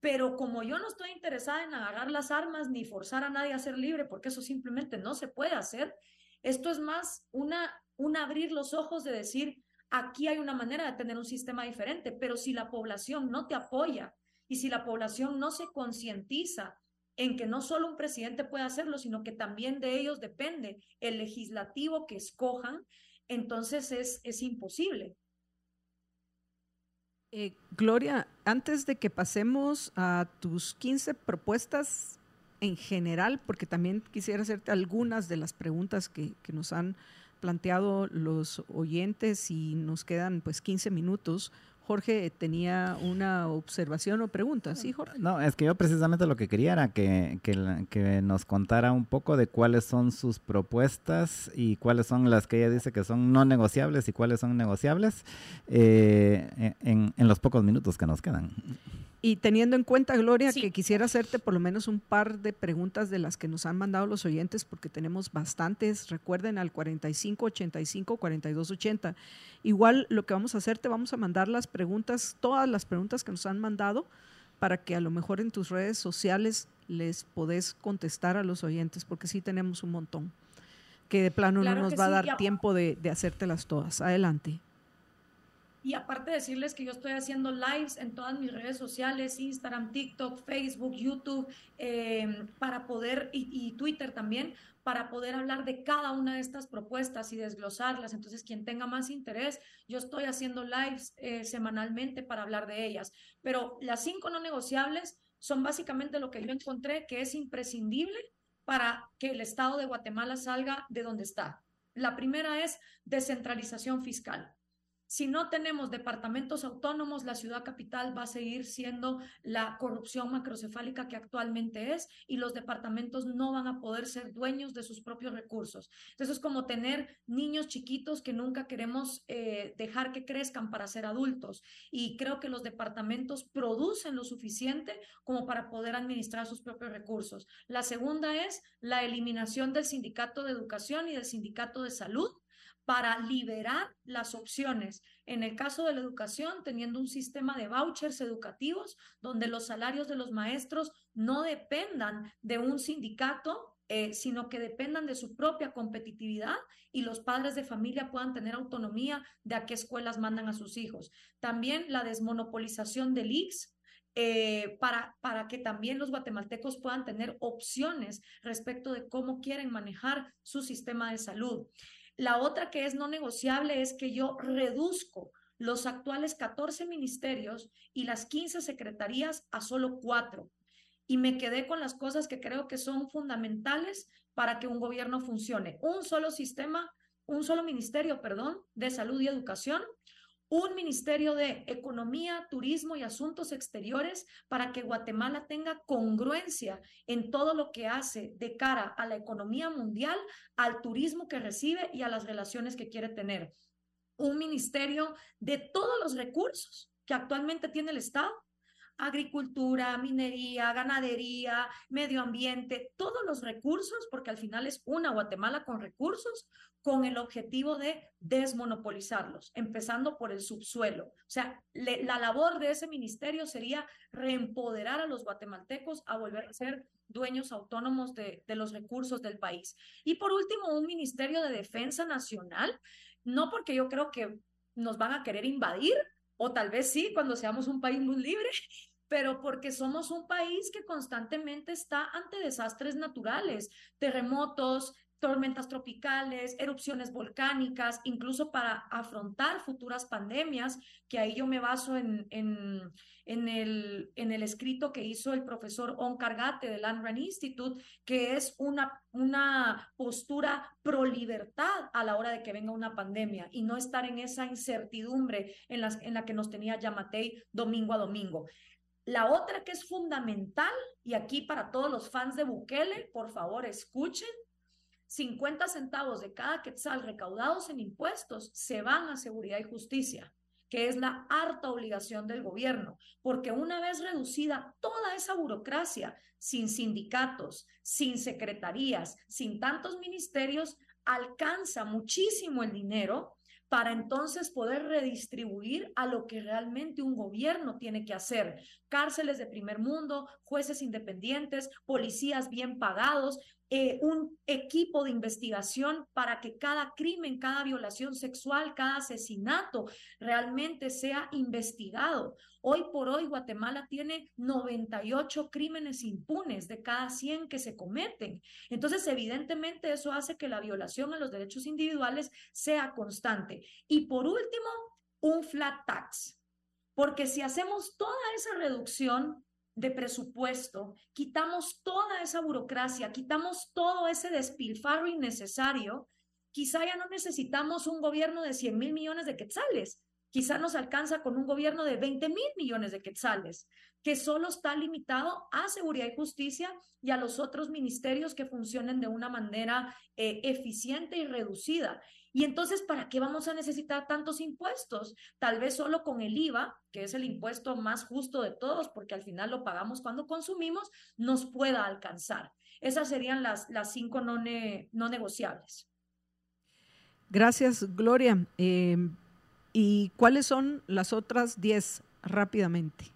Speaker 3: pero como yo no estoy interesada en agarrar las armas ni forzar a nadie a ser libre, porque eso simplemente no se puede hacer, esto es más una, un abrir los ojos de decir, aquí hay una manera de tener un sistema diferente, pero si la población no te apoya y si la población no se concientiza en que no solo un presidente puede hacerlo, sino que también de ellos depende el legislativo que escojan, entonces es, es imposible.
Speaker 2: Eh, Gloria, antes de que pasemos a tus 15 propuestas en general, porque también quisiera hacerte algunas de las preguntas que, que nos han planteado los oyentes y nos quedan pues 15 minutos Jorge tenía una observación o pregunta, ¿sí, Jorge?
Speaker 1: No, es que yo precisamente lo que quería era que, que, nos contara un poco de cuáles son sus propuestas y cuáles son las que ella dice que son no negociables y cuáles son negociables eh, en, en los pocos minutos que nos quedan.
Speaker 2: Y teniendo en cuenta, Gloria, que quisiera hacerte por lo menos un par de preguntas de las que nos han mandado los oyentes, porque tenemos bastantes. Recuerden al 45 85 42 80. Igual lo que vamos a hacer, te vamos a mandar las preguntas, todas las preguntas que nos han mandado, para que a lo mejor en tus redes sociales les podés contestar a los oyentes, porque sí tenemos un montón, que de plano no nos va a dar tiempo de, de hacértelas todas. Adelante.
Speaker 3: Y aparte decirles que yo estoy haciendo lives en todas mis redes sociales, Instagram, TikTok, Facebook, YouTube, eh, para poder, y, Twitter también, para poder hablar de cada una de estas propuestas y desglosarlas. Entonces, quien tenga más interés, yo estoy haciendo lives eh, semanalmente para hablar de ellas. Pero las cinco no negociables son básicamente lo que yo encontré que es imprescindible para que el Estado de Guatemala salga de donde está. La primera es descentralización fiscal. Si no tenemos departamentos autónomos, la ciudad capital va a seguir siendo la corrupción macrocefálica que actualmente es y los departamentos no van a poder ser dueños de sus propios recursos. Entonces es como tener niños chiquitos que nunca queremos eh, dejar que crezcan para ser adultos. Y creo que los departamentos producen lo suficiente como para poder administrar sus propios recursos. La segunda es la eliminación del sindicato de educación y del sindicato de salud para liberar las opciones. En el caso de la educación, teniendo un sistema de vouchers educativos donde los salarios de los maestros no dependan de un sindicato, eh, sino que dependan de su propia competitividad y los padres de familia puedan tener autonomía de a qué escuelas mandan a sus hijos. También la desmonopolización del IX, eh, para, para que también los guatemaltecos puedan tener opciones respecto de cómo quieren manejar su sistema de salud. La otra que es no negociable es que yo reduzco los actuales 14 ministerios y las 15 secretarías a solo cuatro. Y me quedé con las cosas que creo que son fundamentales para que un gobierno funcione. Un solo sistema, un solo ministerio, perdón, de salud y educación, un Ministerio de Economía, Turismo y Asuntos Exteriores para que Guatemala tenga congruencia en todo lo que hace de cara a la economía mundial, al turismo que recibe y a las relaciones que quiere tener. Un ministerio de todos los recursos que actualmente tiene el Estado agricultura, minería, ganadería, medio ambiente, todos los recursos, porque al final es una Guatemala con recursos, con el objetivo de desmonopolizarlos, empezando por el subsuelo. O sea, la labor de ese ministerio sería reempoderar a los guatemaltecos a volver a ser dueños autónomos de, de los recursos del país. Y por último, un Ministerio de Defensa Nacional, no porque yo creo que nos van a querer invadir, o tal vez sí, cuando seamos un país muy libre, pero porque somos un país que constantemente está ante desastres naturales, terremotos, tormentas tropicales, erupciones volcánicas, incluso para afrontar futuras pandemias, que ahí yo me baso en, en, en, el, en el escrito que hizo el profesor On Cargate del Land Institute, que es una, una postura pro libertad a la hora de que venga una pandemia y no estar en esa incertidumbre en, las, en la que nos tenía Yamatei domingo a domingo. La otra que es fundamental, y aquí para todos los fans de Bukele, por favor escuchen, 50 centavos de cada quetzal recaudados en impuestos se van a seguridad y justicia, que es la harta obligación del gobierno, porque una vez reducida toda esa burocracia, sin sindicatos, sin secretarías, sin tantos ministerios, alcanza muchísimo el dinero para entonces poder redistribuir a lo que realmente un gobierno tiene que hacer. Cárceles de primer mundo, jueces independientes, policías bien pagados, eh, un equipo de investigación para que cada crimen, cada violación sexual, cada asesinato realmente sea investigado. Hoy por hoy Guatemala tiene 98 crímenes impunes de cada 100 que se cometen. Entonces, evidentemente eso hace que la violación a los derechos individuales sea constante. Y por último, un flat tax. Porque si hacemos toda esa reducción, de presupuesto, quitamos toda esa burocracia, quitamos todo ese despilfarro innecesario, quizá ya no necesitamos un gobierno de 100 mil millones de quetzales, quizá nos alcanza con un gobierno de 20 mil millones de quetzales, que solo está limitado a seguridad y justicia y a los otros ministerios que funcionen de una manera eh, eficiente y reducida. Y entonces, ¿para qué vamos a necesitar tantos impuestos? Tal vez solo con el IVA, que es el impuesto más justo de todos, porque al final lo pagamos cuando consumimos, nos pueda alcanzar. Esas serían las, las cinco no, no negociables.
Speaker 2: Gracias, Gloria. Eh, ¿Y cuáles son las otras diez rápidamente?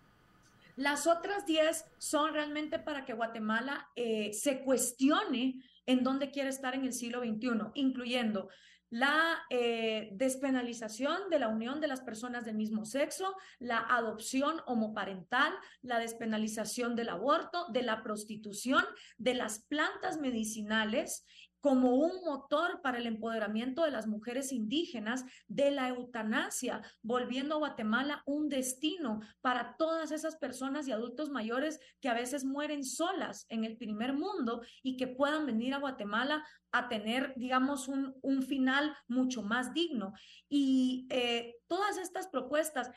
Speaker 3: Las otras diez son realmente para que Guatemala eh, se cuestione en dónde quiere estar en el siglo XXI, incluyendo la eh, despenalización de la unión de las personas del mismo sexo, la adopción homoparental, la despenalización del aborto, de la prostitución, de las plantas medicinales como un motor para el empoderamiento de las mujeres indígenas, de la eutanasia, volviendo a Guatemala un destino para todas esas personas y adultos mayores que a veces mueren solas en el primer mundo y que puedan venir a Guatemala a tener, digamos, un, un final mucho más digno. Y eh, todas estas propuestas,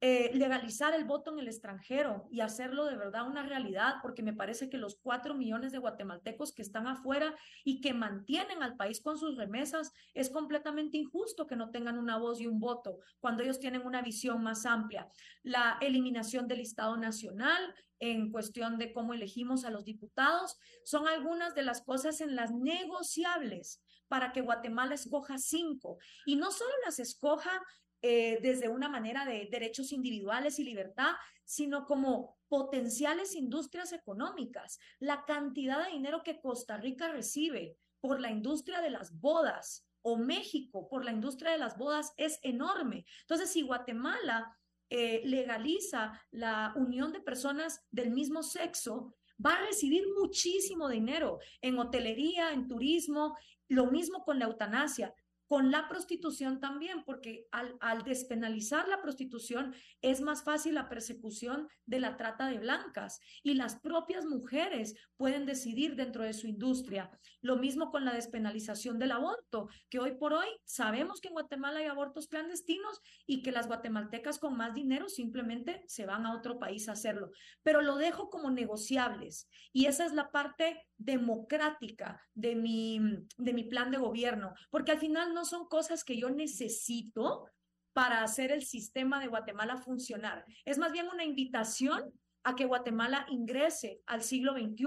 Speaker 3: eh, legalizar el voto en el extranjero y hacerlo de verdad una realidad, porque me parece que los cuatro millones de guatemaltecos que están afuera y que mantienen al país con sus remesas, es completamente injusto que no tengan una voz y un voto cuando ellos tienen una visión más amplia. La eliminación del Estado Nacional en cuestión de cómo elegimos a los diputados, son algunas de las cosas en las negociables para que Guatemala escoja cinco y no solo las escoja eh, desde una manera de derechos individuales y libertad, sino como potenciales industrias económicas. La cantidad de dinero que Costa Rica recibe por la industria de las bodas o México por la industria de las bodas es enorme. Entonces, si Guatemala eh, legaliza la unión de personas del mismo sexo, va a recibir muchísimo dinero en hotelería, en turismo, lo mismo con la eutanasia con la prostitución también, porque al, al, despenalizar la prostitución es más fácil la persecución de la trata de blancas y las propias mujeres pueden decidir dentro de su industria. Lo mismo con la despenalización del aborto, que hoy por hoy sabemos que en Guatemala hay abortos clandestinos y que las guatemaltecas con más dinero simplemente se van a otro país a hacerlo. Pero lo dejo como negociables y esa es la parte democrática de mi, de mi plan de gobierno, porque al final no son cosas que yo necesito para hacer el sistema de Guatemala funcionar. Es más bien una invitación a que Guatemala ingrese al siglo XXI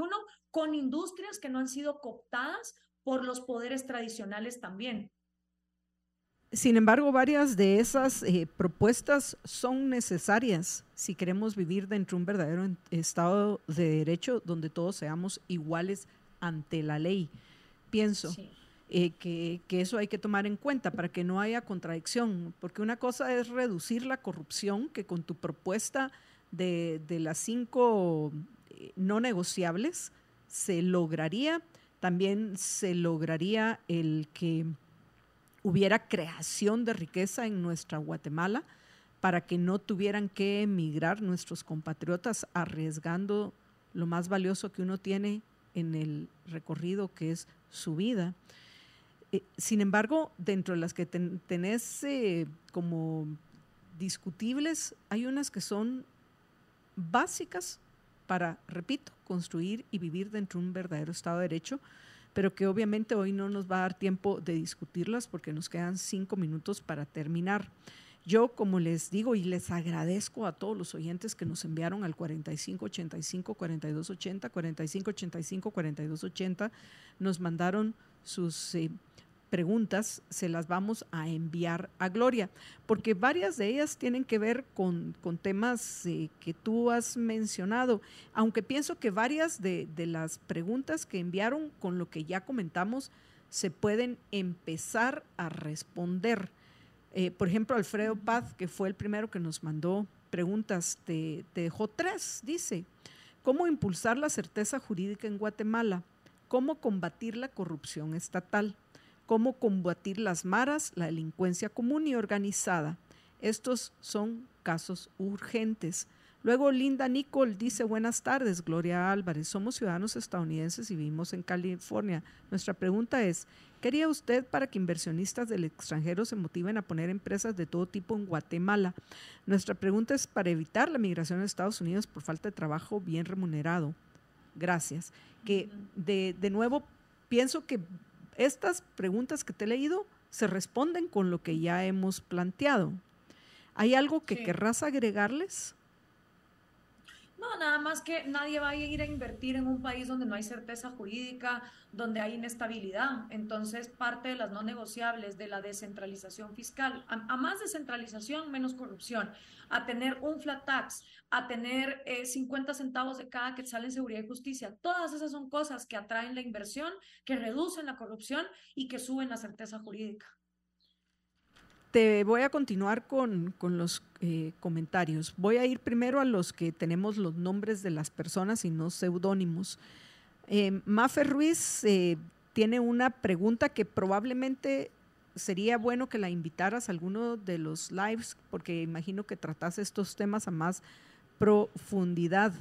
Speaker 3: con industrias que no han sido cooptadas por los poderes tradicionales también.
Speaker 2: Sin embargo, varias de esas eh, propuestas son necesarias si queremos vivir dentro de un verdadero Estado de Derecho donde todos seamos iguales ante la ley. Pienso eh, que, eso hay que tomar en cuenta para que no haya contradicción, porque una cosa es reducir la corrupción, que con tu propuesta de, de las cinco eh, no negociables se lograría, también se lograría el que hubiera creación de riqueza en nuestra Guatemala para que no tuvieran que emigrar nuestros compatriotas arriesgando lo más valioso que uno tiene en el recorrido que es su vida. Eh, sin embargo, dentro de las que tenés eh, como discutibles, hay unas que son básicas para, repito, construir y vivir dentro de un verdadero Estado de Derecho, pero que obviamente hoy no nos va a dar tiempo de discutirlas porque nos quedan cinco minutos para terminar. Yo, como les digo y les agradezco a todos los oyentes que nos enviaron al 4585 4280, 4585 4280, nos mandaron sus eh, preguntas se las vamos a enviar a Gloria, porque varias de ellas tienen que ver con, temas eh, que tú has mencionado, aunque pienso que varias de, las preguntas que enviaron con lo que ya comentamos se pueden empezar a responder. Eh, por ejemplo, Alfredo Paz, que fue el primero que nos mandó preguntas, te, te dejó tres, dice, ¿cómo impulsar la certeza jurídica en Guatemala? ¿Cómo combatir la corrupción estatal? Cómo combatir las maras, la delincuencia común y organizada. Estos son casos urgentes. Luego Linda Nicole dice, buenas tardes, Gloria Álvarez, somos ciudadanos estadounidenses y vivimos en California. Nuestra pregunta es, ¿qué haría usted para que inversionistas del extranjero se motiven a poner empresas de todo tipo en Guatemala? Nuestra pregunta es para evitar la migración a Estados Unidos por falta de trabajo bien remunerado. Gracias. Que de, de nuevo, pienso que estas preguntas que te he leído se responden con lo que ya hemos planteado. ¿Hay algo que querrás agregarles?
Speaker 3: No, nada más que nadie va a ir a invertir en un país donde no hay certeza jurídica, donde hay inestabilidad. Entonces, parte de las no negociables de la descentralización fiscal, a, más descentralización, menos corrupción, a tener un flat tax, a tener 50 eh, centavos de cada que sale en seguridad y justicia. Todas esas son cosas que atraen la inversión, que reducen la corrupción y que suben la certeza jurídica.
Speaker 2: Te voy a continuar con, los eh, comentarios. Voy a ir primero a los que tenemos los nombres de las personas y no seudónimos. Eh, Mafe Ruiz eh, tiene una pregunta que probablemente sería bueno que la invitaras a alguno de los lives, porque imagino que tratas estos temas a más profundidad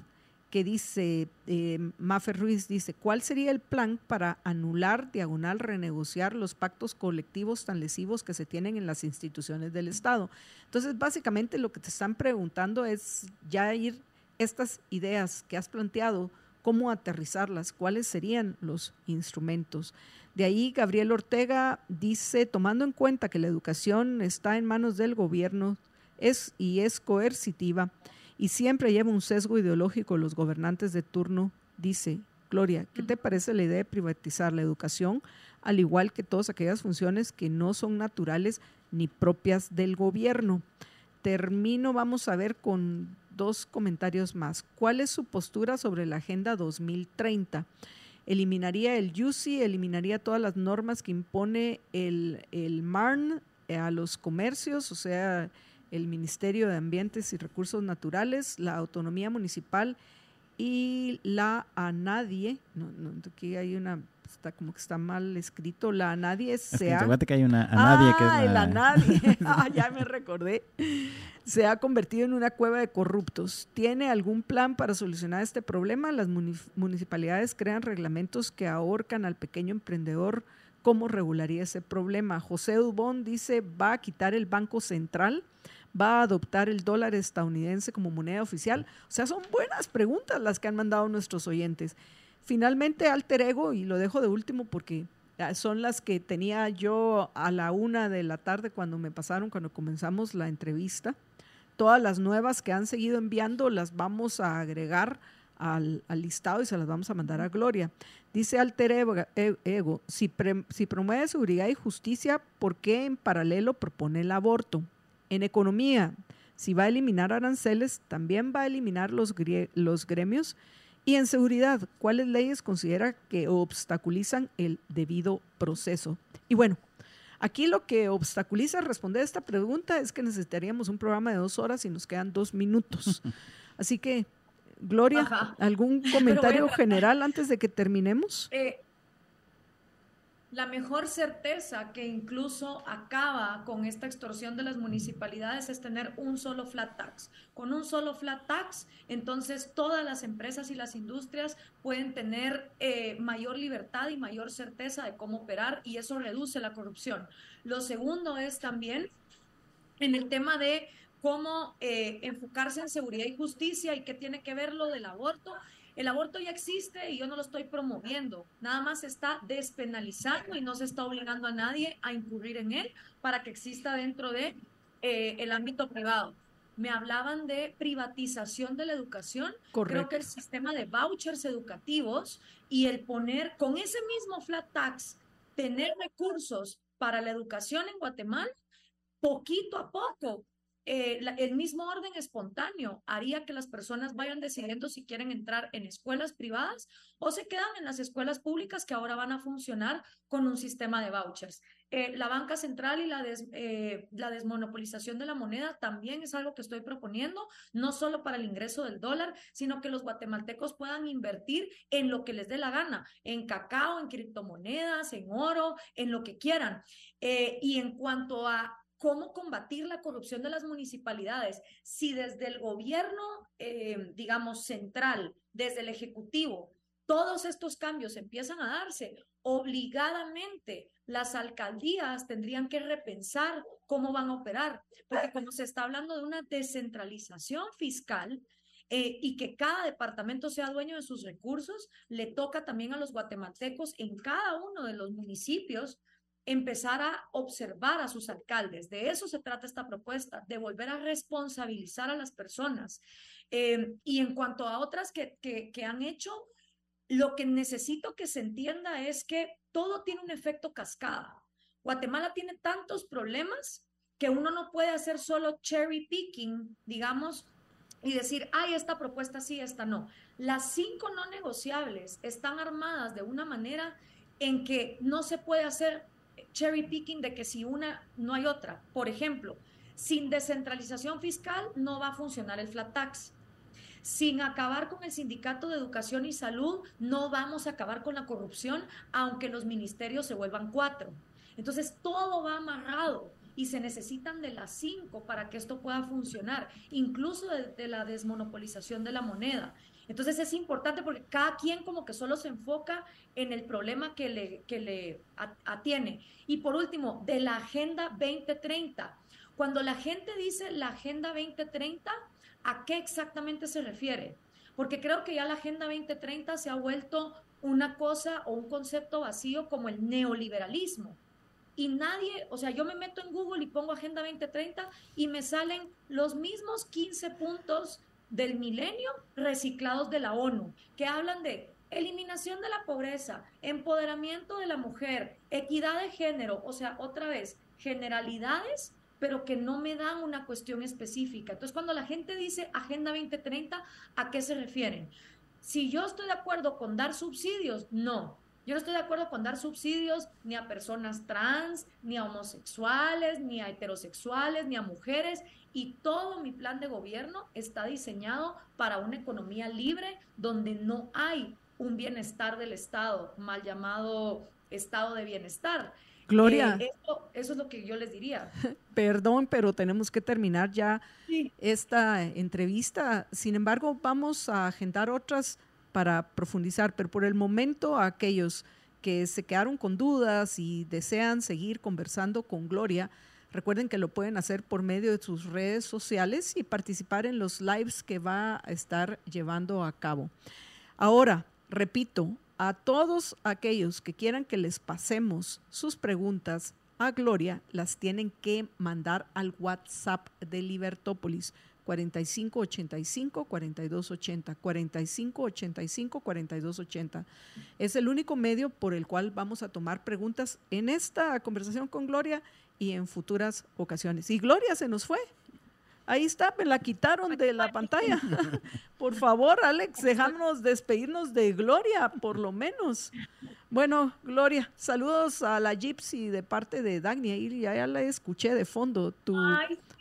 Speaker 2: que dice, eh, Mafer Ruiz dice, ¿cuál sería el plan para anular, diagonal, renegociar los pactos colectivos tan lesivos que se tienen en las instituciones del Estado? Entonces, básicamente lo que te están preguntando es ya ir estas ideas que has planteado, cómo aterrizarlas, cuáles serían los instrumentos. De ahí Gabriel Ortega dice, tomando en cuenta que la educación está en manos del gobierno es, y es coercitiva, y siempre lleva un sesgo ideológico los gobernantes de turno, dice Gloria, ¿qué te parece la idea de privatizar la educación, al igual que todas aquellas funciones que no son naturales ni propias del gobierno? Termino, vamos a ver con dos comentarios más. ¿Cuál es su postura sobre la Agenda 2030? Eliminaría el UCI, eliminaría todas las normas que impone el, el MARN a los comercios, o sea, el Ministerio de Ambientes y Recursos Naturales, la autonomía municipal y la ANADIE. No, no, aquí hay una, está como que está mal escrito, la ANADIE se
Speaker 1: ha... que hay una ANADIE
Speaker 2: ah, que es la... ANADIE, (laughs) ah, ya me recordé. Se ha convertido en una cueva de corruptos. ¿Tiene algún plan para solucionar este problema? Las municipalidades crean reglamentos que ahorcan al pequeño emprendedor. ¿Cómo regularía ese problema? José Dubón dice, va a quitar el Banco Central va a adoptar el dólar estadounidense como moneda oficial? O sea, son buenas preguntas las que han mandado nuestros oyentes. Finalmente, alter ego, y lo dejo de último porque ah, son las que tenía yo a la una de la tarde cuando me pasaron, cuando comenzamos la entrevista. todas las nuevas que han seguido enviando las vamos a agregar al, listado y se las vamos a mandar a Gloria. Dice Alter Ego, si, si promueve seguridad y justicia, ¿por qué en paralelo propone el aborto? En economía, si va a eliminar aranceles, también va a eliminar los, los gremios. Y en seguridad, ¿cuáles leyes considera que obstaculizan el debido proceso? Y bueno, aquí lo que obstaculiza responder esta pregunta es que necesitaríamos un programa de dos horas y nos quedan dos minutos. (laughs) Así que Gloria, ¿algún (laughs) comentario general antes de que terminemos?
Speaker 3: Eh, la mejor certeza que incluso acaba con esta extorsión de las municipalidades es tener un solo flat tax. Con un solo flat tax, entonces todas las empresas y las industrias pueden tener eh, mayor libertad y mayor certeza de cómo operar y eso reduce la corrupción. Lo segundo es también en el tema de cómo eh, enfocarse en seguridad y justicia y qué tiene que ver lo del aborto. El aborto ya existe y yo no lo estoy promoviendo, nada más se está despenalizando y no se está obligando a nadie a incurrir en él para que exista dentro de eh, el ámbito privado. Me hablaban de privatización de la educación. Creo que el sistema de vouchers educativos y el poner con ese mismo flat tax, tener recursos para la educación en Guatemala, poquito a poco eh, el mismo orden espontáneo haría que las personas vayan decidiendo si quieren entrar en escuelas privadas o se quedan en las escuelas públicas que ahora van a funcionar con un sistema de vouchers. Eh, la banca central y la, eh, la desmonopolización de la moneda también es algo que estoy proponiendo, no solo para el ingreso del dólar, sino que los guatemaltecos puedan invertir en lo que les dé la gana, en cacao, en criptomonedas, en oro, en lo que quieran. y en cuanto a cómo combatir la corrupción de las municipalidades. Si desde el gobierno, eh, digamos, central, desde el Ejecutivo, todos estos cambios empiezan a darse, obligadamente las alcaldías tendrían que repensar cómo van a operar, porque como se está hablando de una descentralización fiscal, eh, y que cada departamento sea dueño de sus recursos, le toca también a los guatemaltecos en cada uno de los municipios empezar a observar a sus alcaldes. De eso se trata esta propuesta, de volver a responsabilizar a las personas. Eh, y en cuanto a otras que, que, han hecho, lo que necesito que se entienda es que todo tiene un efecto cascada. Guatemala tiene tantos problemas que uno no puede hacer solo cherry picking, digamos, y decir, ay, esta propuesta sí, esta no. Las cinco no negociables están armadas de una manera en que no se puede hacer cherry picking de que si una no hay otra. Por ejemplo, sin descentralización fiscal no va a funcionar el flat tax. Sin acabar con el sindicato de educación y salud, no vamos a acabar con la corrupción, aunque los ministerios se vuelvan cuatro. Entonces, todo va amarrado y se necesitan de las cinco para que esto pueda funcionar, incluso de, la desmonopolización de la moneda. Entonces es importante porque cada quien como que solo se enfoca en el problema que le, que le atiene. Y por último, de la Agenda 2030. Cuando la gente dice la Agenda 2030, ¿a qué exactamente se refiere? Porque creo que ya la Agenda 2030 se ha vuelto una cosa o un concepto vacío como el neoliberalismo. Y nadie, o sea, yo me meto en Google y pongo Agenda 2030 y me salen los mismos 15 puntos del milenio reciclados de la ONU, que hablan de eliminación de la pobreza, empoderamiento de la mujer, equidad de género, o sea, otra vez, generalidades, pero que no me dan una cuestión específica. Entonces, cuando la gente dice Agenda 2030, ¿a qué se refieren? Si yo estoy de acuerdo con dar subsidios, no. Yo no estoy de acuerdo con dar subsidios ni a personas trans, ni a homosexuales, ni a heterosexuales, ni a mujeres. Y todo mi plan de gobierno está diseñado para una economía libre donde no hay un bienestar del Estado, mal llamado estado de bienestar.
Speaker 2: Gloria.
Speaker 3: Eh, eso, es lo que yo les diría. (laughs)
Speaker 2: Perdón, pero tenemos que terminar ya esta entrevista. Sin embargo, vamos a agendar otras para profundizar, pero por el momento aquellos que se quedaron con dudas y desean seguir conversando con Gloria, recuerden que lo pueden hacer por medio de sus redes sociales y participar en los lives que va a estar llevando a cabo. Ahora, repito, a todos aquellos que quieran que les pasemos sus preguntas a Gloria, las tienen que mandar al WhatsApp de Libertópolis 4585 4280 4585 4280. Es el único medio por el cual vamos a tomar preguntas en esta conversación con Gloria y en futuras ocasiones. Y Gloria se nos fue. Ahí está, me la quitaron de la pantalla. (laughs) (laughs) Por favor, Alex, déjanos despedirnos de Gloria, por lo menos. Bueno, Gloria, saludos a la Gypsy de parte de Dagny. Ahí ya la escuché de fondo, tu,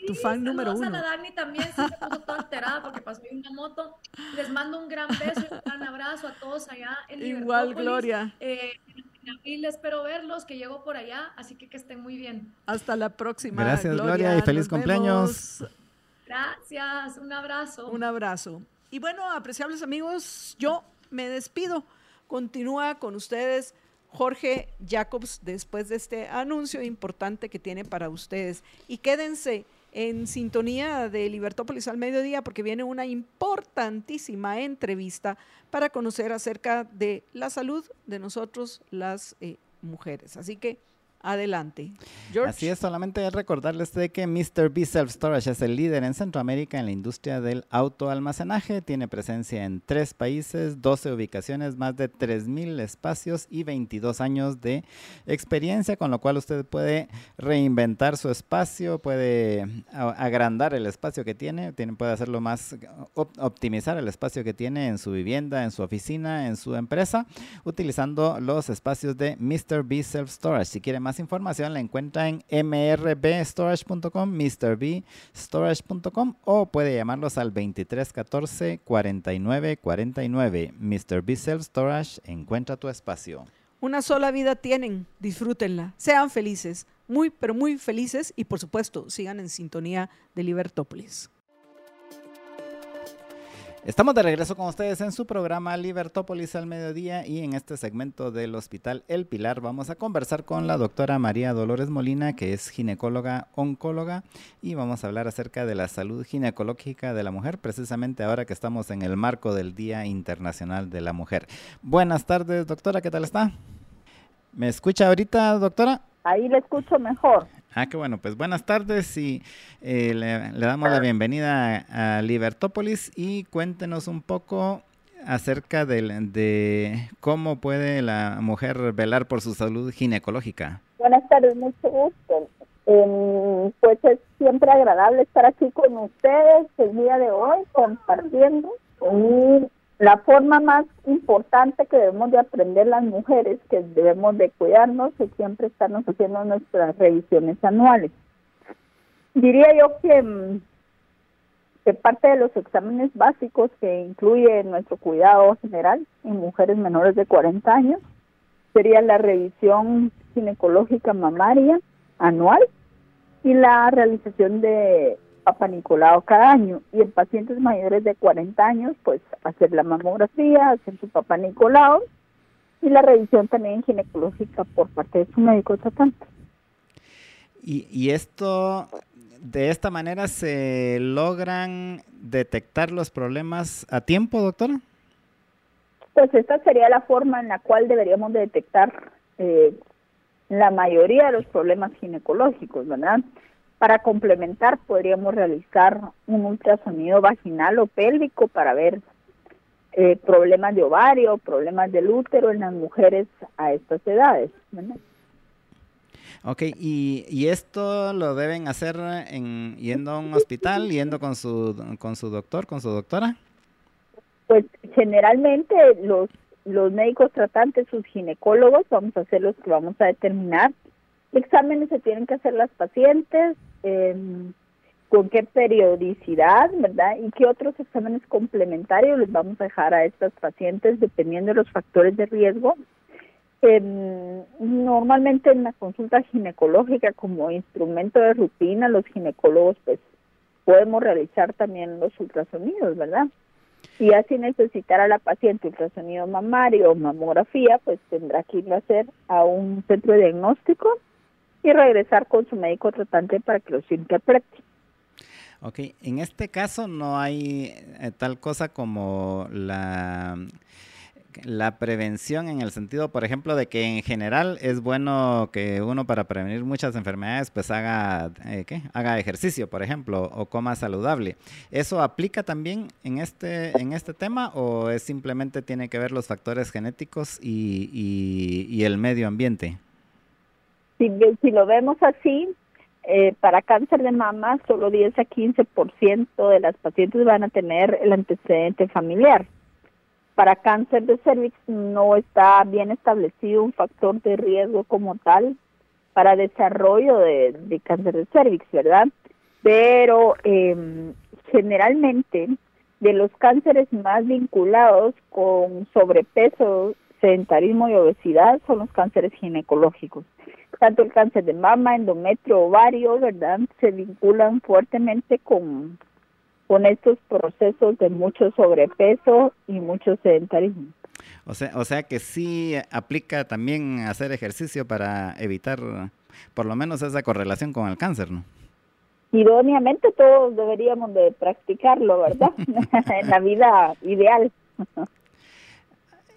Speaker 2: tu fan número uno.
Speaker 3: a la Dagny también, se puso toda alterada porque pasó una moto. Les mando un gran beso y un gran abrazo a todos allá en
Speaker 2: Igual, Gloria.
Speaker 3: Eh, y espero verlos, que llego por allá, así que que estén muy bien.
Speaker 2: Hasta la próxima.
Speaker 1: Gracias, Gloria, y feliz cumpleaños.
Speaker 3: Gracias, un abrazo.
Speaker 2: Un abrazo. Y bueno, apreciables amigos, yo me despido. Continúa con ustedes Jorge Jacobs después de este anuncio importante que tiene para ustedes. Y quédense en sintonía de Libertópolis al mediodía porque viene una importantísima entrevista para conocer acerca de la salud de nosotros las eh, mujeres. Así que Adelante.
Speaker 1: Así es, solamente recordarles de que Mr. B Self Storage es el líder en Centroamérica en la industria del autoalmacenaje. Tiene presencia en tres países, 12 ubicaciones, más de 3.000 espacios y 22 años de experiencia, con lo cual usted puede reinventar su espacio, puede agrandar el espacio que tiene, tiene puede hacerlo más, optimizar el espacio que tiene en su vivienda, en su oficina, en su empresa, utilizando los espacios de Mr. B Self Storage. Si quiere más información la encuentra en mrbstorage.com, mrbstorage.com o puede llamarlos al 2314 49 49. Mr. B Self Storage encuentra tu espacio.
Speaker 2: Una sola vida tienen, disfrútenla, sean felices, muy pero muy felices y por supuesto sigan en sintonía de Libertópolis.
Speaker 1: Estamos de regreso con ustedes en su programa Libertópolis al mediodía y en este segmento del Hospital El Pilar vamos a conversar con la doctora María Dolores Molina, que es ginecóloga oncóloga, y vamos a hablar acerca de la salud ginecológica de la mujer, precisamente ahora que estamos en el marco del Día Internacional de la Mujer. Buenas tardes, doctora, ¿qué tal está? ¿Me escucha ahorita, doctora?
Speaker 4: Ahí le escucho mejor.
Speaker 1: Ah, qué bueno. Pues buenas tardes y eh, le, damos la bienvenida a, Libertópolis y cuéntenos un poco acerca de, de, cómo puede la mujer velar por su salud ginecológica.
Speaker 4: Buenas tardes, mucho gusto. Em, pues es siempre agradable estar aquí con ustedes el día de hoy compartiendo y la forma más importante que debemos de aprender las mujeres, que debemos de cuidarnos, es siempre estarnos haciendo nuestras revisiones anuales. Diría yo que, mm, que parte de los exámenes básicos que incluye nuestro cuidado general en mujeres menores de 40 años sería la revisión ginecológica mamaria anual y la realización de Papa Nicolau cada año y en pacientes mayores de 40 años, pues hacer la mamografía, hacer su Papa Nicolau y la revisión también ginecológica por parte de su médico tratante.
Speaker 1: Y, y esto, de esta manera, se logran detectar los problemas a tiempo, doctora?
Speaker 4: Pues esta sería la forma en la cual deberíamos detectar eh, la mayoría de los problemas ginecológicos, ¿verdad? Para complementar, podríamos realizar un ultrasonido vaginal o pélvico para ver eh, problemas de ovario, problemas del útero en las mujeres a estas edades.
Speaker 1: Ok, y, y, esto lo deben hacer en, yendo a un hospital, yendo con su, con su doctor, con su doctora?
Speaker 4: Pues generalmente los, los médicos tratantes, sus ginecólogos, vamos a hacer los que vamos a determinar exámenes se tienen que hacer las pacientes, Em, con qué periodicidad, ¿verdad? Y qué otros exámenes complementarios les vamos a dejar a estas pacientes dependiendo de los factores de riesgo. Em, normalmente en la consulta ginecológica como instrumento de rutina, los ginecólogos pues podemos realizar también los ultrasonidos, ¿verdad? Y así necesitar a la paciente ultrasonido mamario o mamografía, pues tendrá que ir a hacer a un centro de diagnóstico y regresar con su médico tratante para que los interprete.
Speaker 1: Ok, en este caso no hay eh, tal cosa como la la prevención en el sentido, por ejemplo, de que en general es bueno que uno para prevenir muchas enfermedades pues haga, eh, ¿qué? haga ejercicio, por ejemplo, o coma saludable. ¿Eso aplica también en este, en este tema o es simplemente tiene que ver los factores genéticos y, y, el medio ambiente?
Speaker 4: Si, lo vemos así, eh, para cáncer de mama solo 10 a 15% de las pacientes van a tener el antecedente familiar para cáncer de cervix no está bien establecido un factor de riesgo como tal para desarrollo de, cáncer de cervix, ¿verdad? Pero em, generalmente de los cánceres más vinculados con sobrepeso, sedentarismo y obesidad son los cánceres ginecológicos. Tanto el cáncer de mama, endometrio, ovario, ¿verdad? Se vinculan fuertemente con con estos procesos de mucho sobrepeso y mucho sedentarismo.
Speaker 1: O sea, o sea que sí aplica también hacer ejercicio para evitar por lo menos esa correlación con el cáncer, ¿no?
Speaker 4: Idóneamente todos deberíamos de practicarlo, ¿verdad? (laughs) (laughs) en la vida ideal.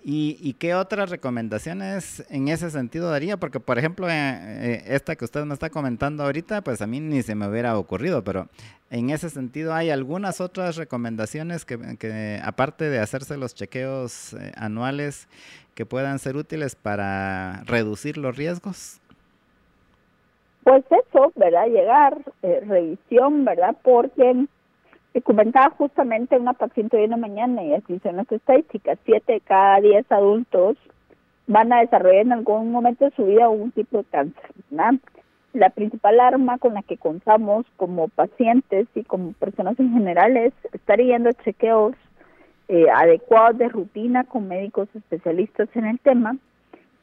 Speaker 1: ¿Y, qué otras recomendaciones en ese sentido daría? Porque, por ejemplo, eh, eh, esta que usted me está comentando ahorita, pues a mí ni se me hubiera ocurrido, pero en ese sentido hay algunas otras recomendaciones que, aparte de hacerse los chequeos eh, anuales, que puedan ser útiles para reducir los riesgos.
Speaker 4: Pues eso, ¿verdad? Llegar, revisión, ¿verdad? Porque comentaba justamente una paciente de una mañana y así son las estadísticas, siete de cada diez adultos van a desarrollar en algún momento de su vida un tipo de cáncer. La principal arma con la que contamos como pacientes y como personas en general es estar yendo chequeos eh, adecuados de rutina con médicos especialistas en el tema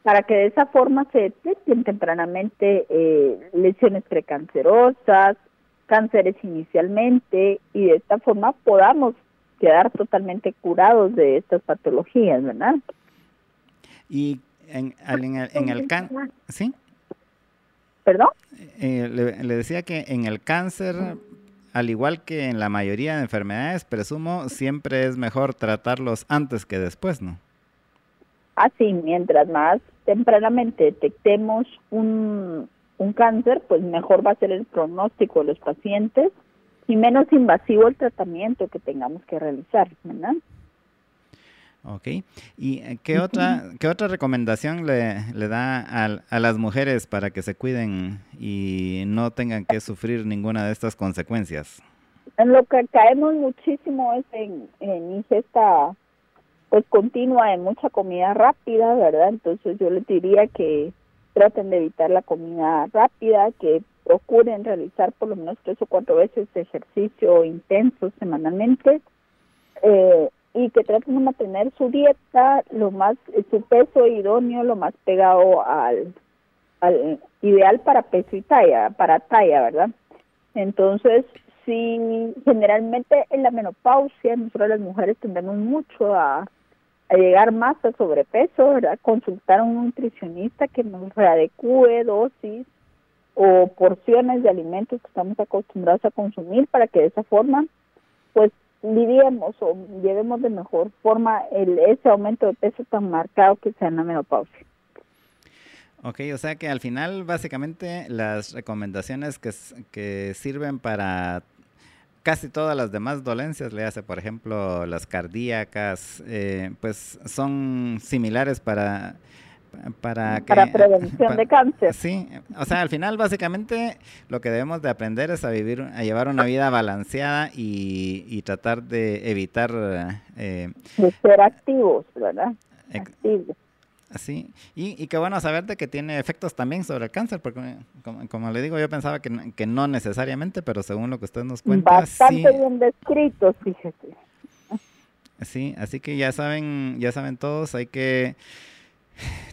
Speaker 4: para que de esa forma se detecten tempranamente eh, lesiones precancerosas, cánceres inicialmente y de esta forma podamos quedar totalmente curados de estas patologías, ¿verdad?
Speaker 1: Y en, en el, en el ¿sí?
Speaker 4: ¿Perdón?
Speaker 1: Eh, le, decía que en el cáncer, al igual que en la mayoría de enfermedades, presumo, siempre es mejor tratarlos antes que después, ¿no?
Speaker 4: Así, mientras más tempranamente detectemos un, un cáncer, pues mejor va a ser el pronóstico de los pacientes y menos invasivo el tratamiento que tengamos que realizar, ¿verdad?
Speaker 1: Ok. ¿Y eh, qué otra, qué otra recomendación le, le da a, a, las mujeres para que se cuiden y no tengan que sufrir ninguna de estas consecuencias?
Speaker 4: En lo que caemos muchísimo es en, en ingesta pues continua de mucha comida rápida, ¿verdad? Entonces yo les diría que traten de evitar la comida rápida, que procuren realizar por lo menos tres o cuatro veces ejercicio intenso semanalmente eh, y que traten de mantener su dieta lo más, su peso idóneo lo más pegado al, al ideal para peso y talla, para talla, ¿verdad? Entonces, si generalmente en la menopausia nosotros las mujeres tendemos mucho a llegar más a sobrepeso. Consultar a un nutricionista que nos readecue dosis o porciones de alimentos que estamos acostumbrados a consumir para que de esa forma, pues, lidiemos o llevemos de mejor forma el, ese aumento de peso tan marcado que sea en la menopausia.
Speaker 1: Ok, o sea que al final básicamente las recomendaciones que, que sirven para casi todas las demás dolencias, le hace por ejemplo las cardíacas, eh, pues son similares para para, que,
Speaker 4: para prevención de cáncer.
Speaker 1: Sí, o sea, al final básicamente lo que debemos de aprender es a vivir, a llevar una vida balanceada y, tratar de evitar...
Speaker 4: Eh, de ser activos, ¿verdad? Activos.
Speaker 1: Sí, y, y qué bueno saberte que tiene efectos también sobre el cáncer, porque como, le digo, yo pensaba que, que, no necesariamente, pero según lo que usted nos cuenta,
Speaker 4: Bastante bien descrito, fíjese.
Speaker 1: Sí, así que ya saben, ya saben todos, hay que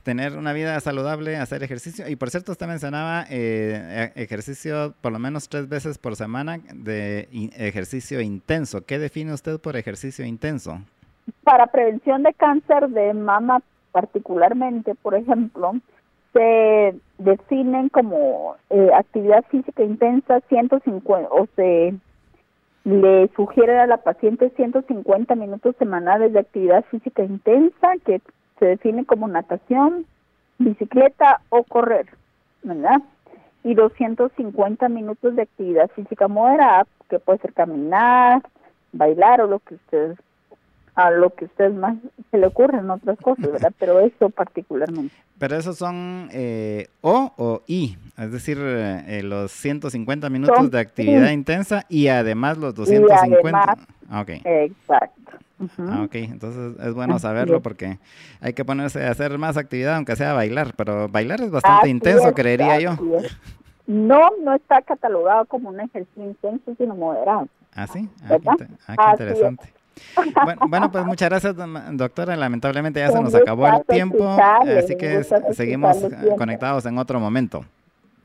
Speaker 1: tener una vida saludable, hacer ejercicio. Y por cierto, usted mencionaba eh, e, ejercicio por lo menos tres veces por semana de ejercicio intenso. ¿Qué define usted por ejercicio intenso?
Speaker 4: Para prevención de cáncer de mama particularmente, por ejemplo, se definen como eh, actividad física intensa 150 o se le sugiere a la paciente 150 minutos semanales de actividad física intensa que se define como natación, bicicleta o correr, ¿verdad? Y 250 minutos de actividad física moderada, que puede ser caminar, bailar o lo que ustedes a lo que usted más se le ocurren otras cosas, (laughs) ¿verdad? Pero eso particularmente.
Speaker 1: Pero esos son eh, O o I, es decir, eh, los 150 minutos de actividad intensa y además los 250.
Speaker 4: Ah, okay. Exacto.
Speaker 1: Ah, ok, entonces es bueno saberlo porque hay que ponerse a hacer más actividad, aunque sea bailar, pero bailar es bastante intenso, creería yo.
Speaker 4: No, no está catalogado como un ejercicio intenso, sino moderado.
Speaker 1: Ah, sí, ah, qué, ah, interesante. Bueno, pues muchas gracias, doctora. Lamentablemente ya se nos acabó el tiempo, así que seguimos conectados en otro momento.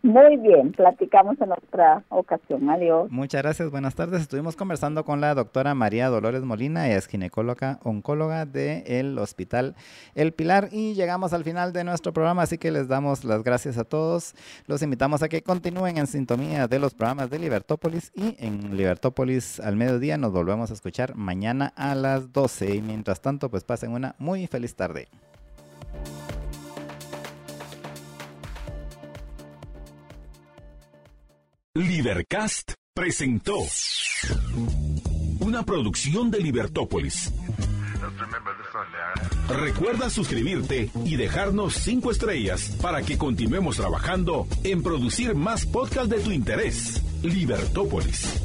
Speaker 4: Muy bien, platicamos en otra ocasión. Adiós.
Speaker 1: Muchas gracias, buenas tardes. Estuvimos conversando con la doctora María Dolores Molina, ella es ginecóloga oncóloga del Hospital El Pilar y llegamos al final de nuestro programa, así que les damos las gracias a todos. Los invitamos a que continúen en sintonía de los programas de Libertópolis y en Libertópolis al mediodía nos volvemos a escuchar mañana a las 12 y mientras tanto pues pasen una muy feliz tarde.
Speaker 5: Libercast presentó una producción de Libertópolis. Recuerda suscribirte y dejarnos cinco estrellas para que continuemos trabajando en producir más podcasts de tu interés. Libertópolis.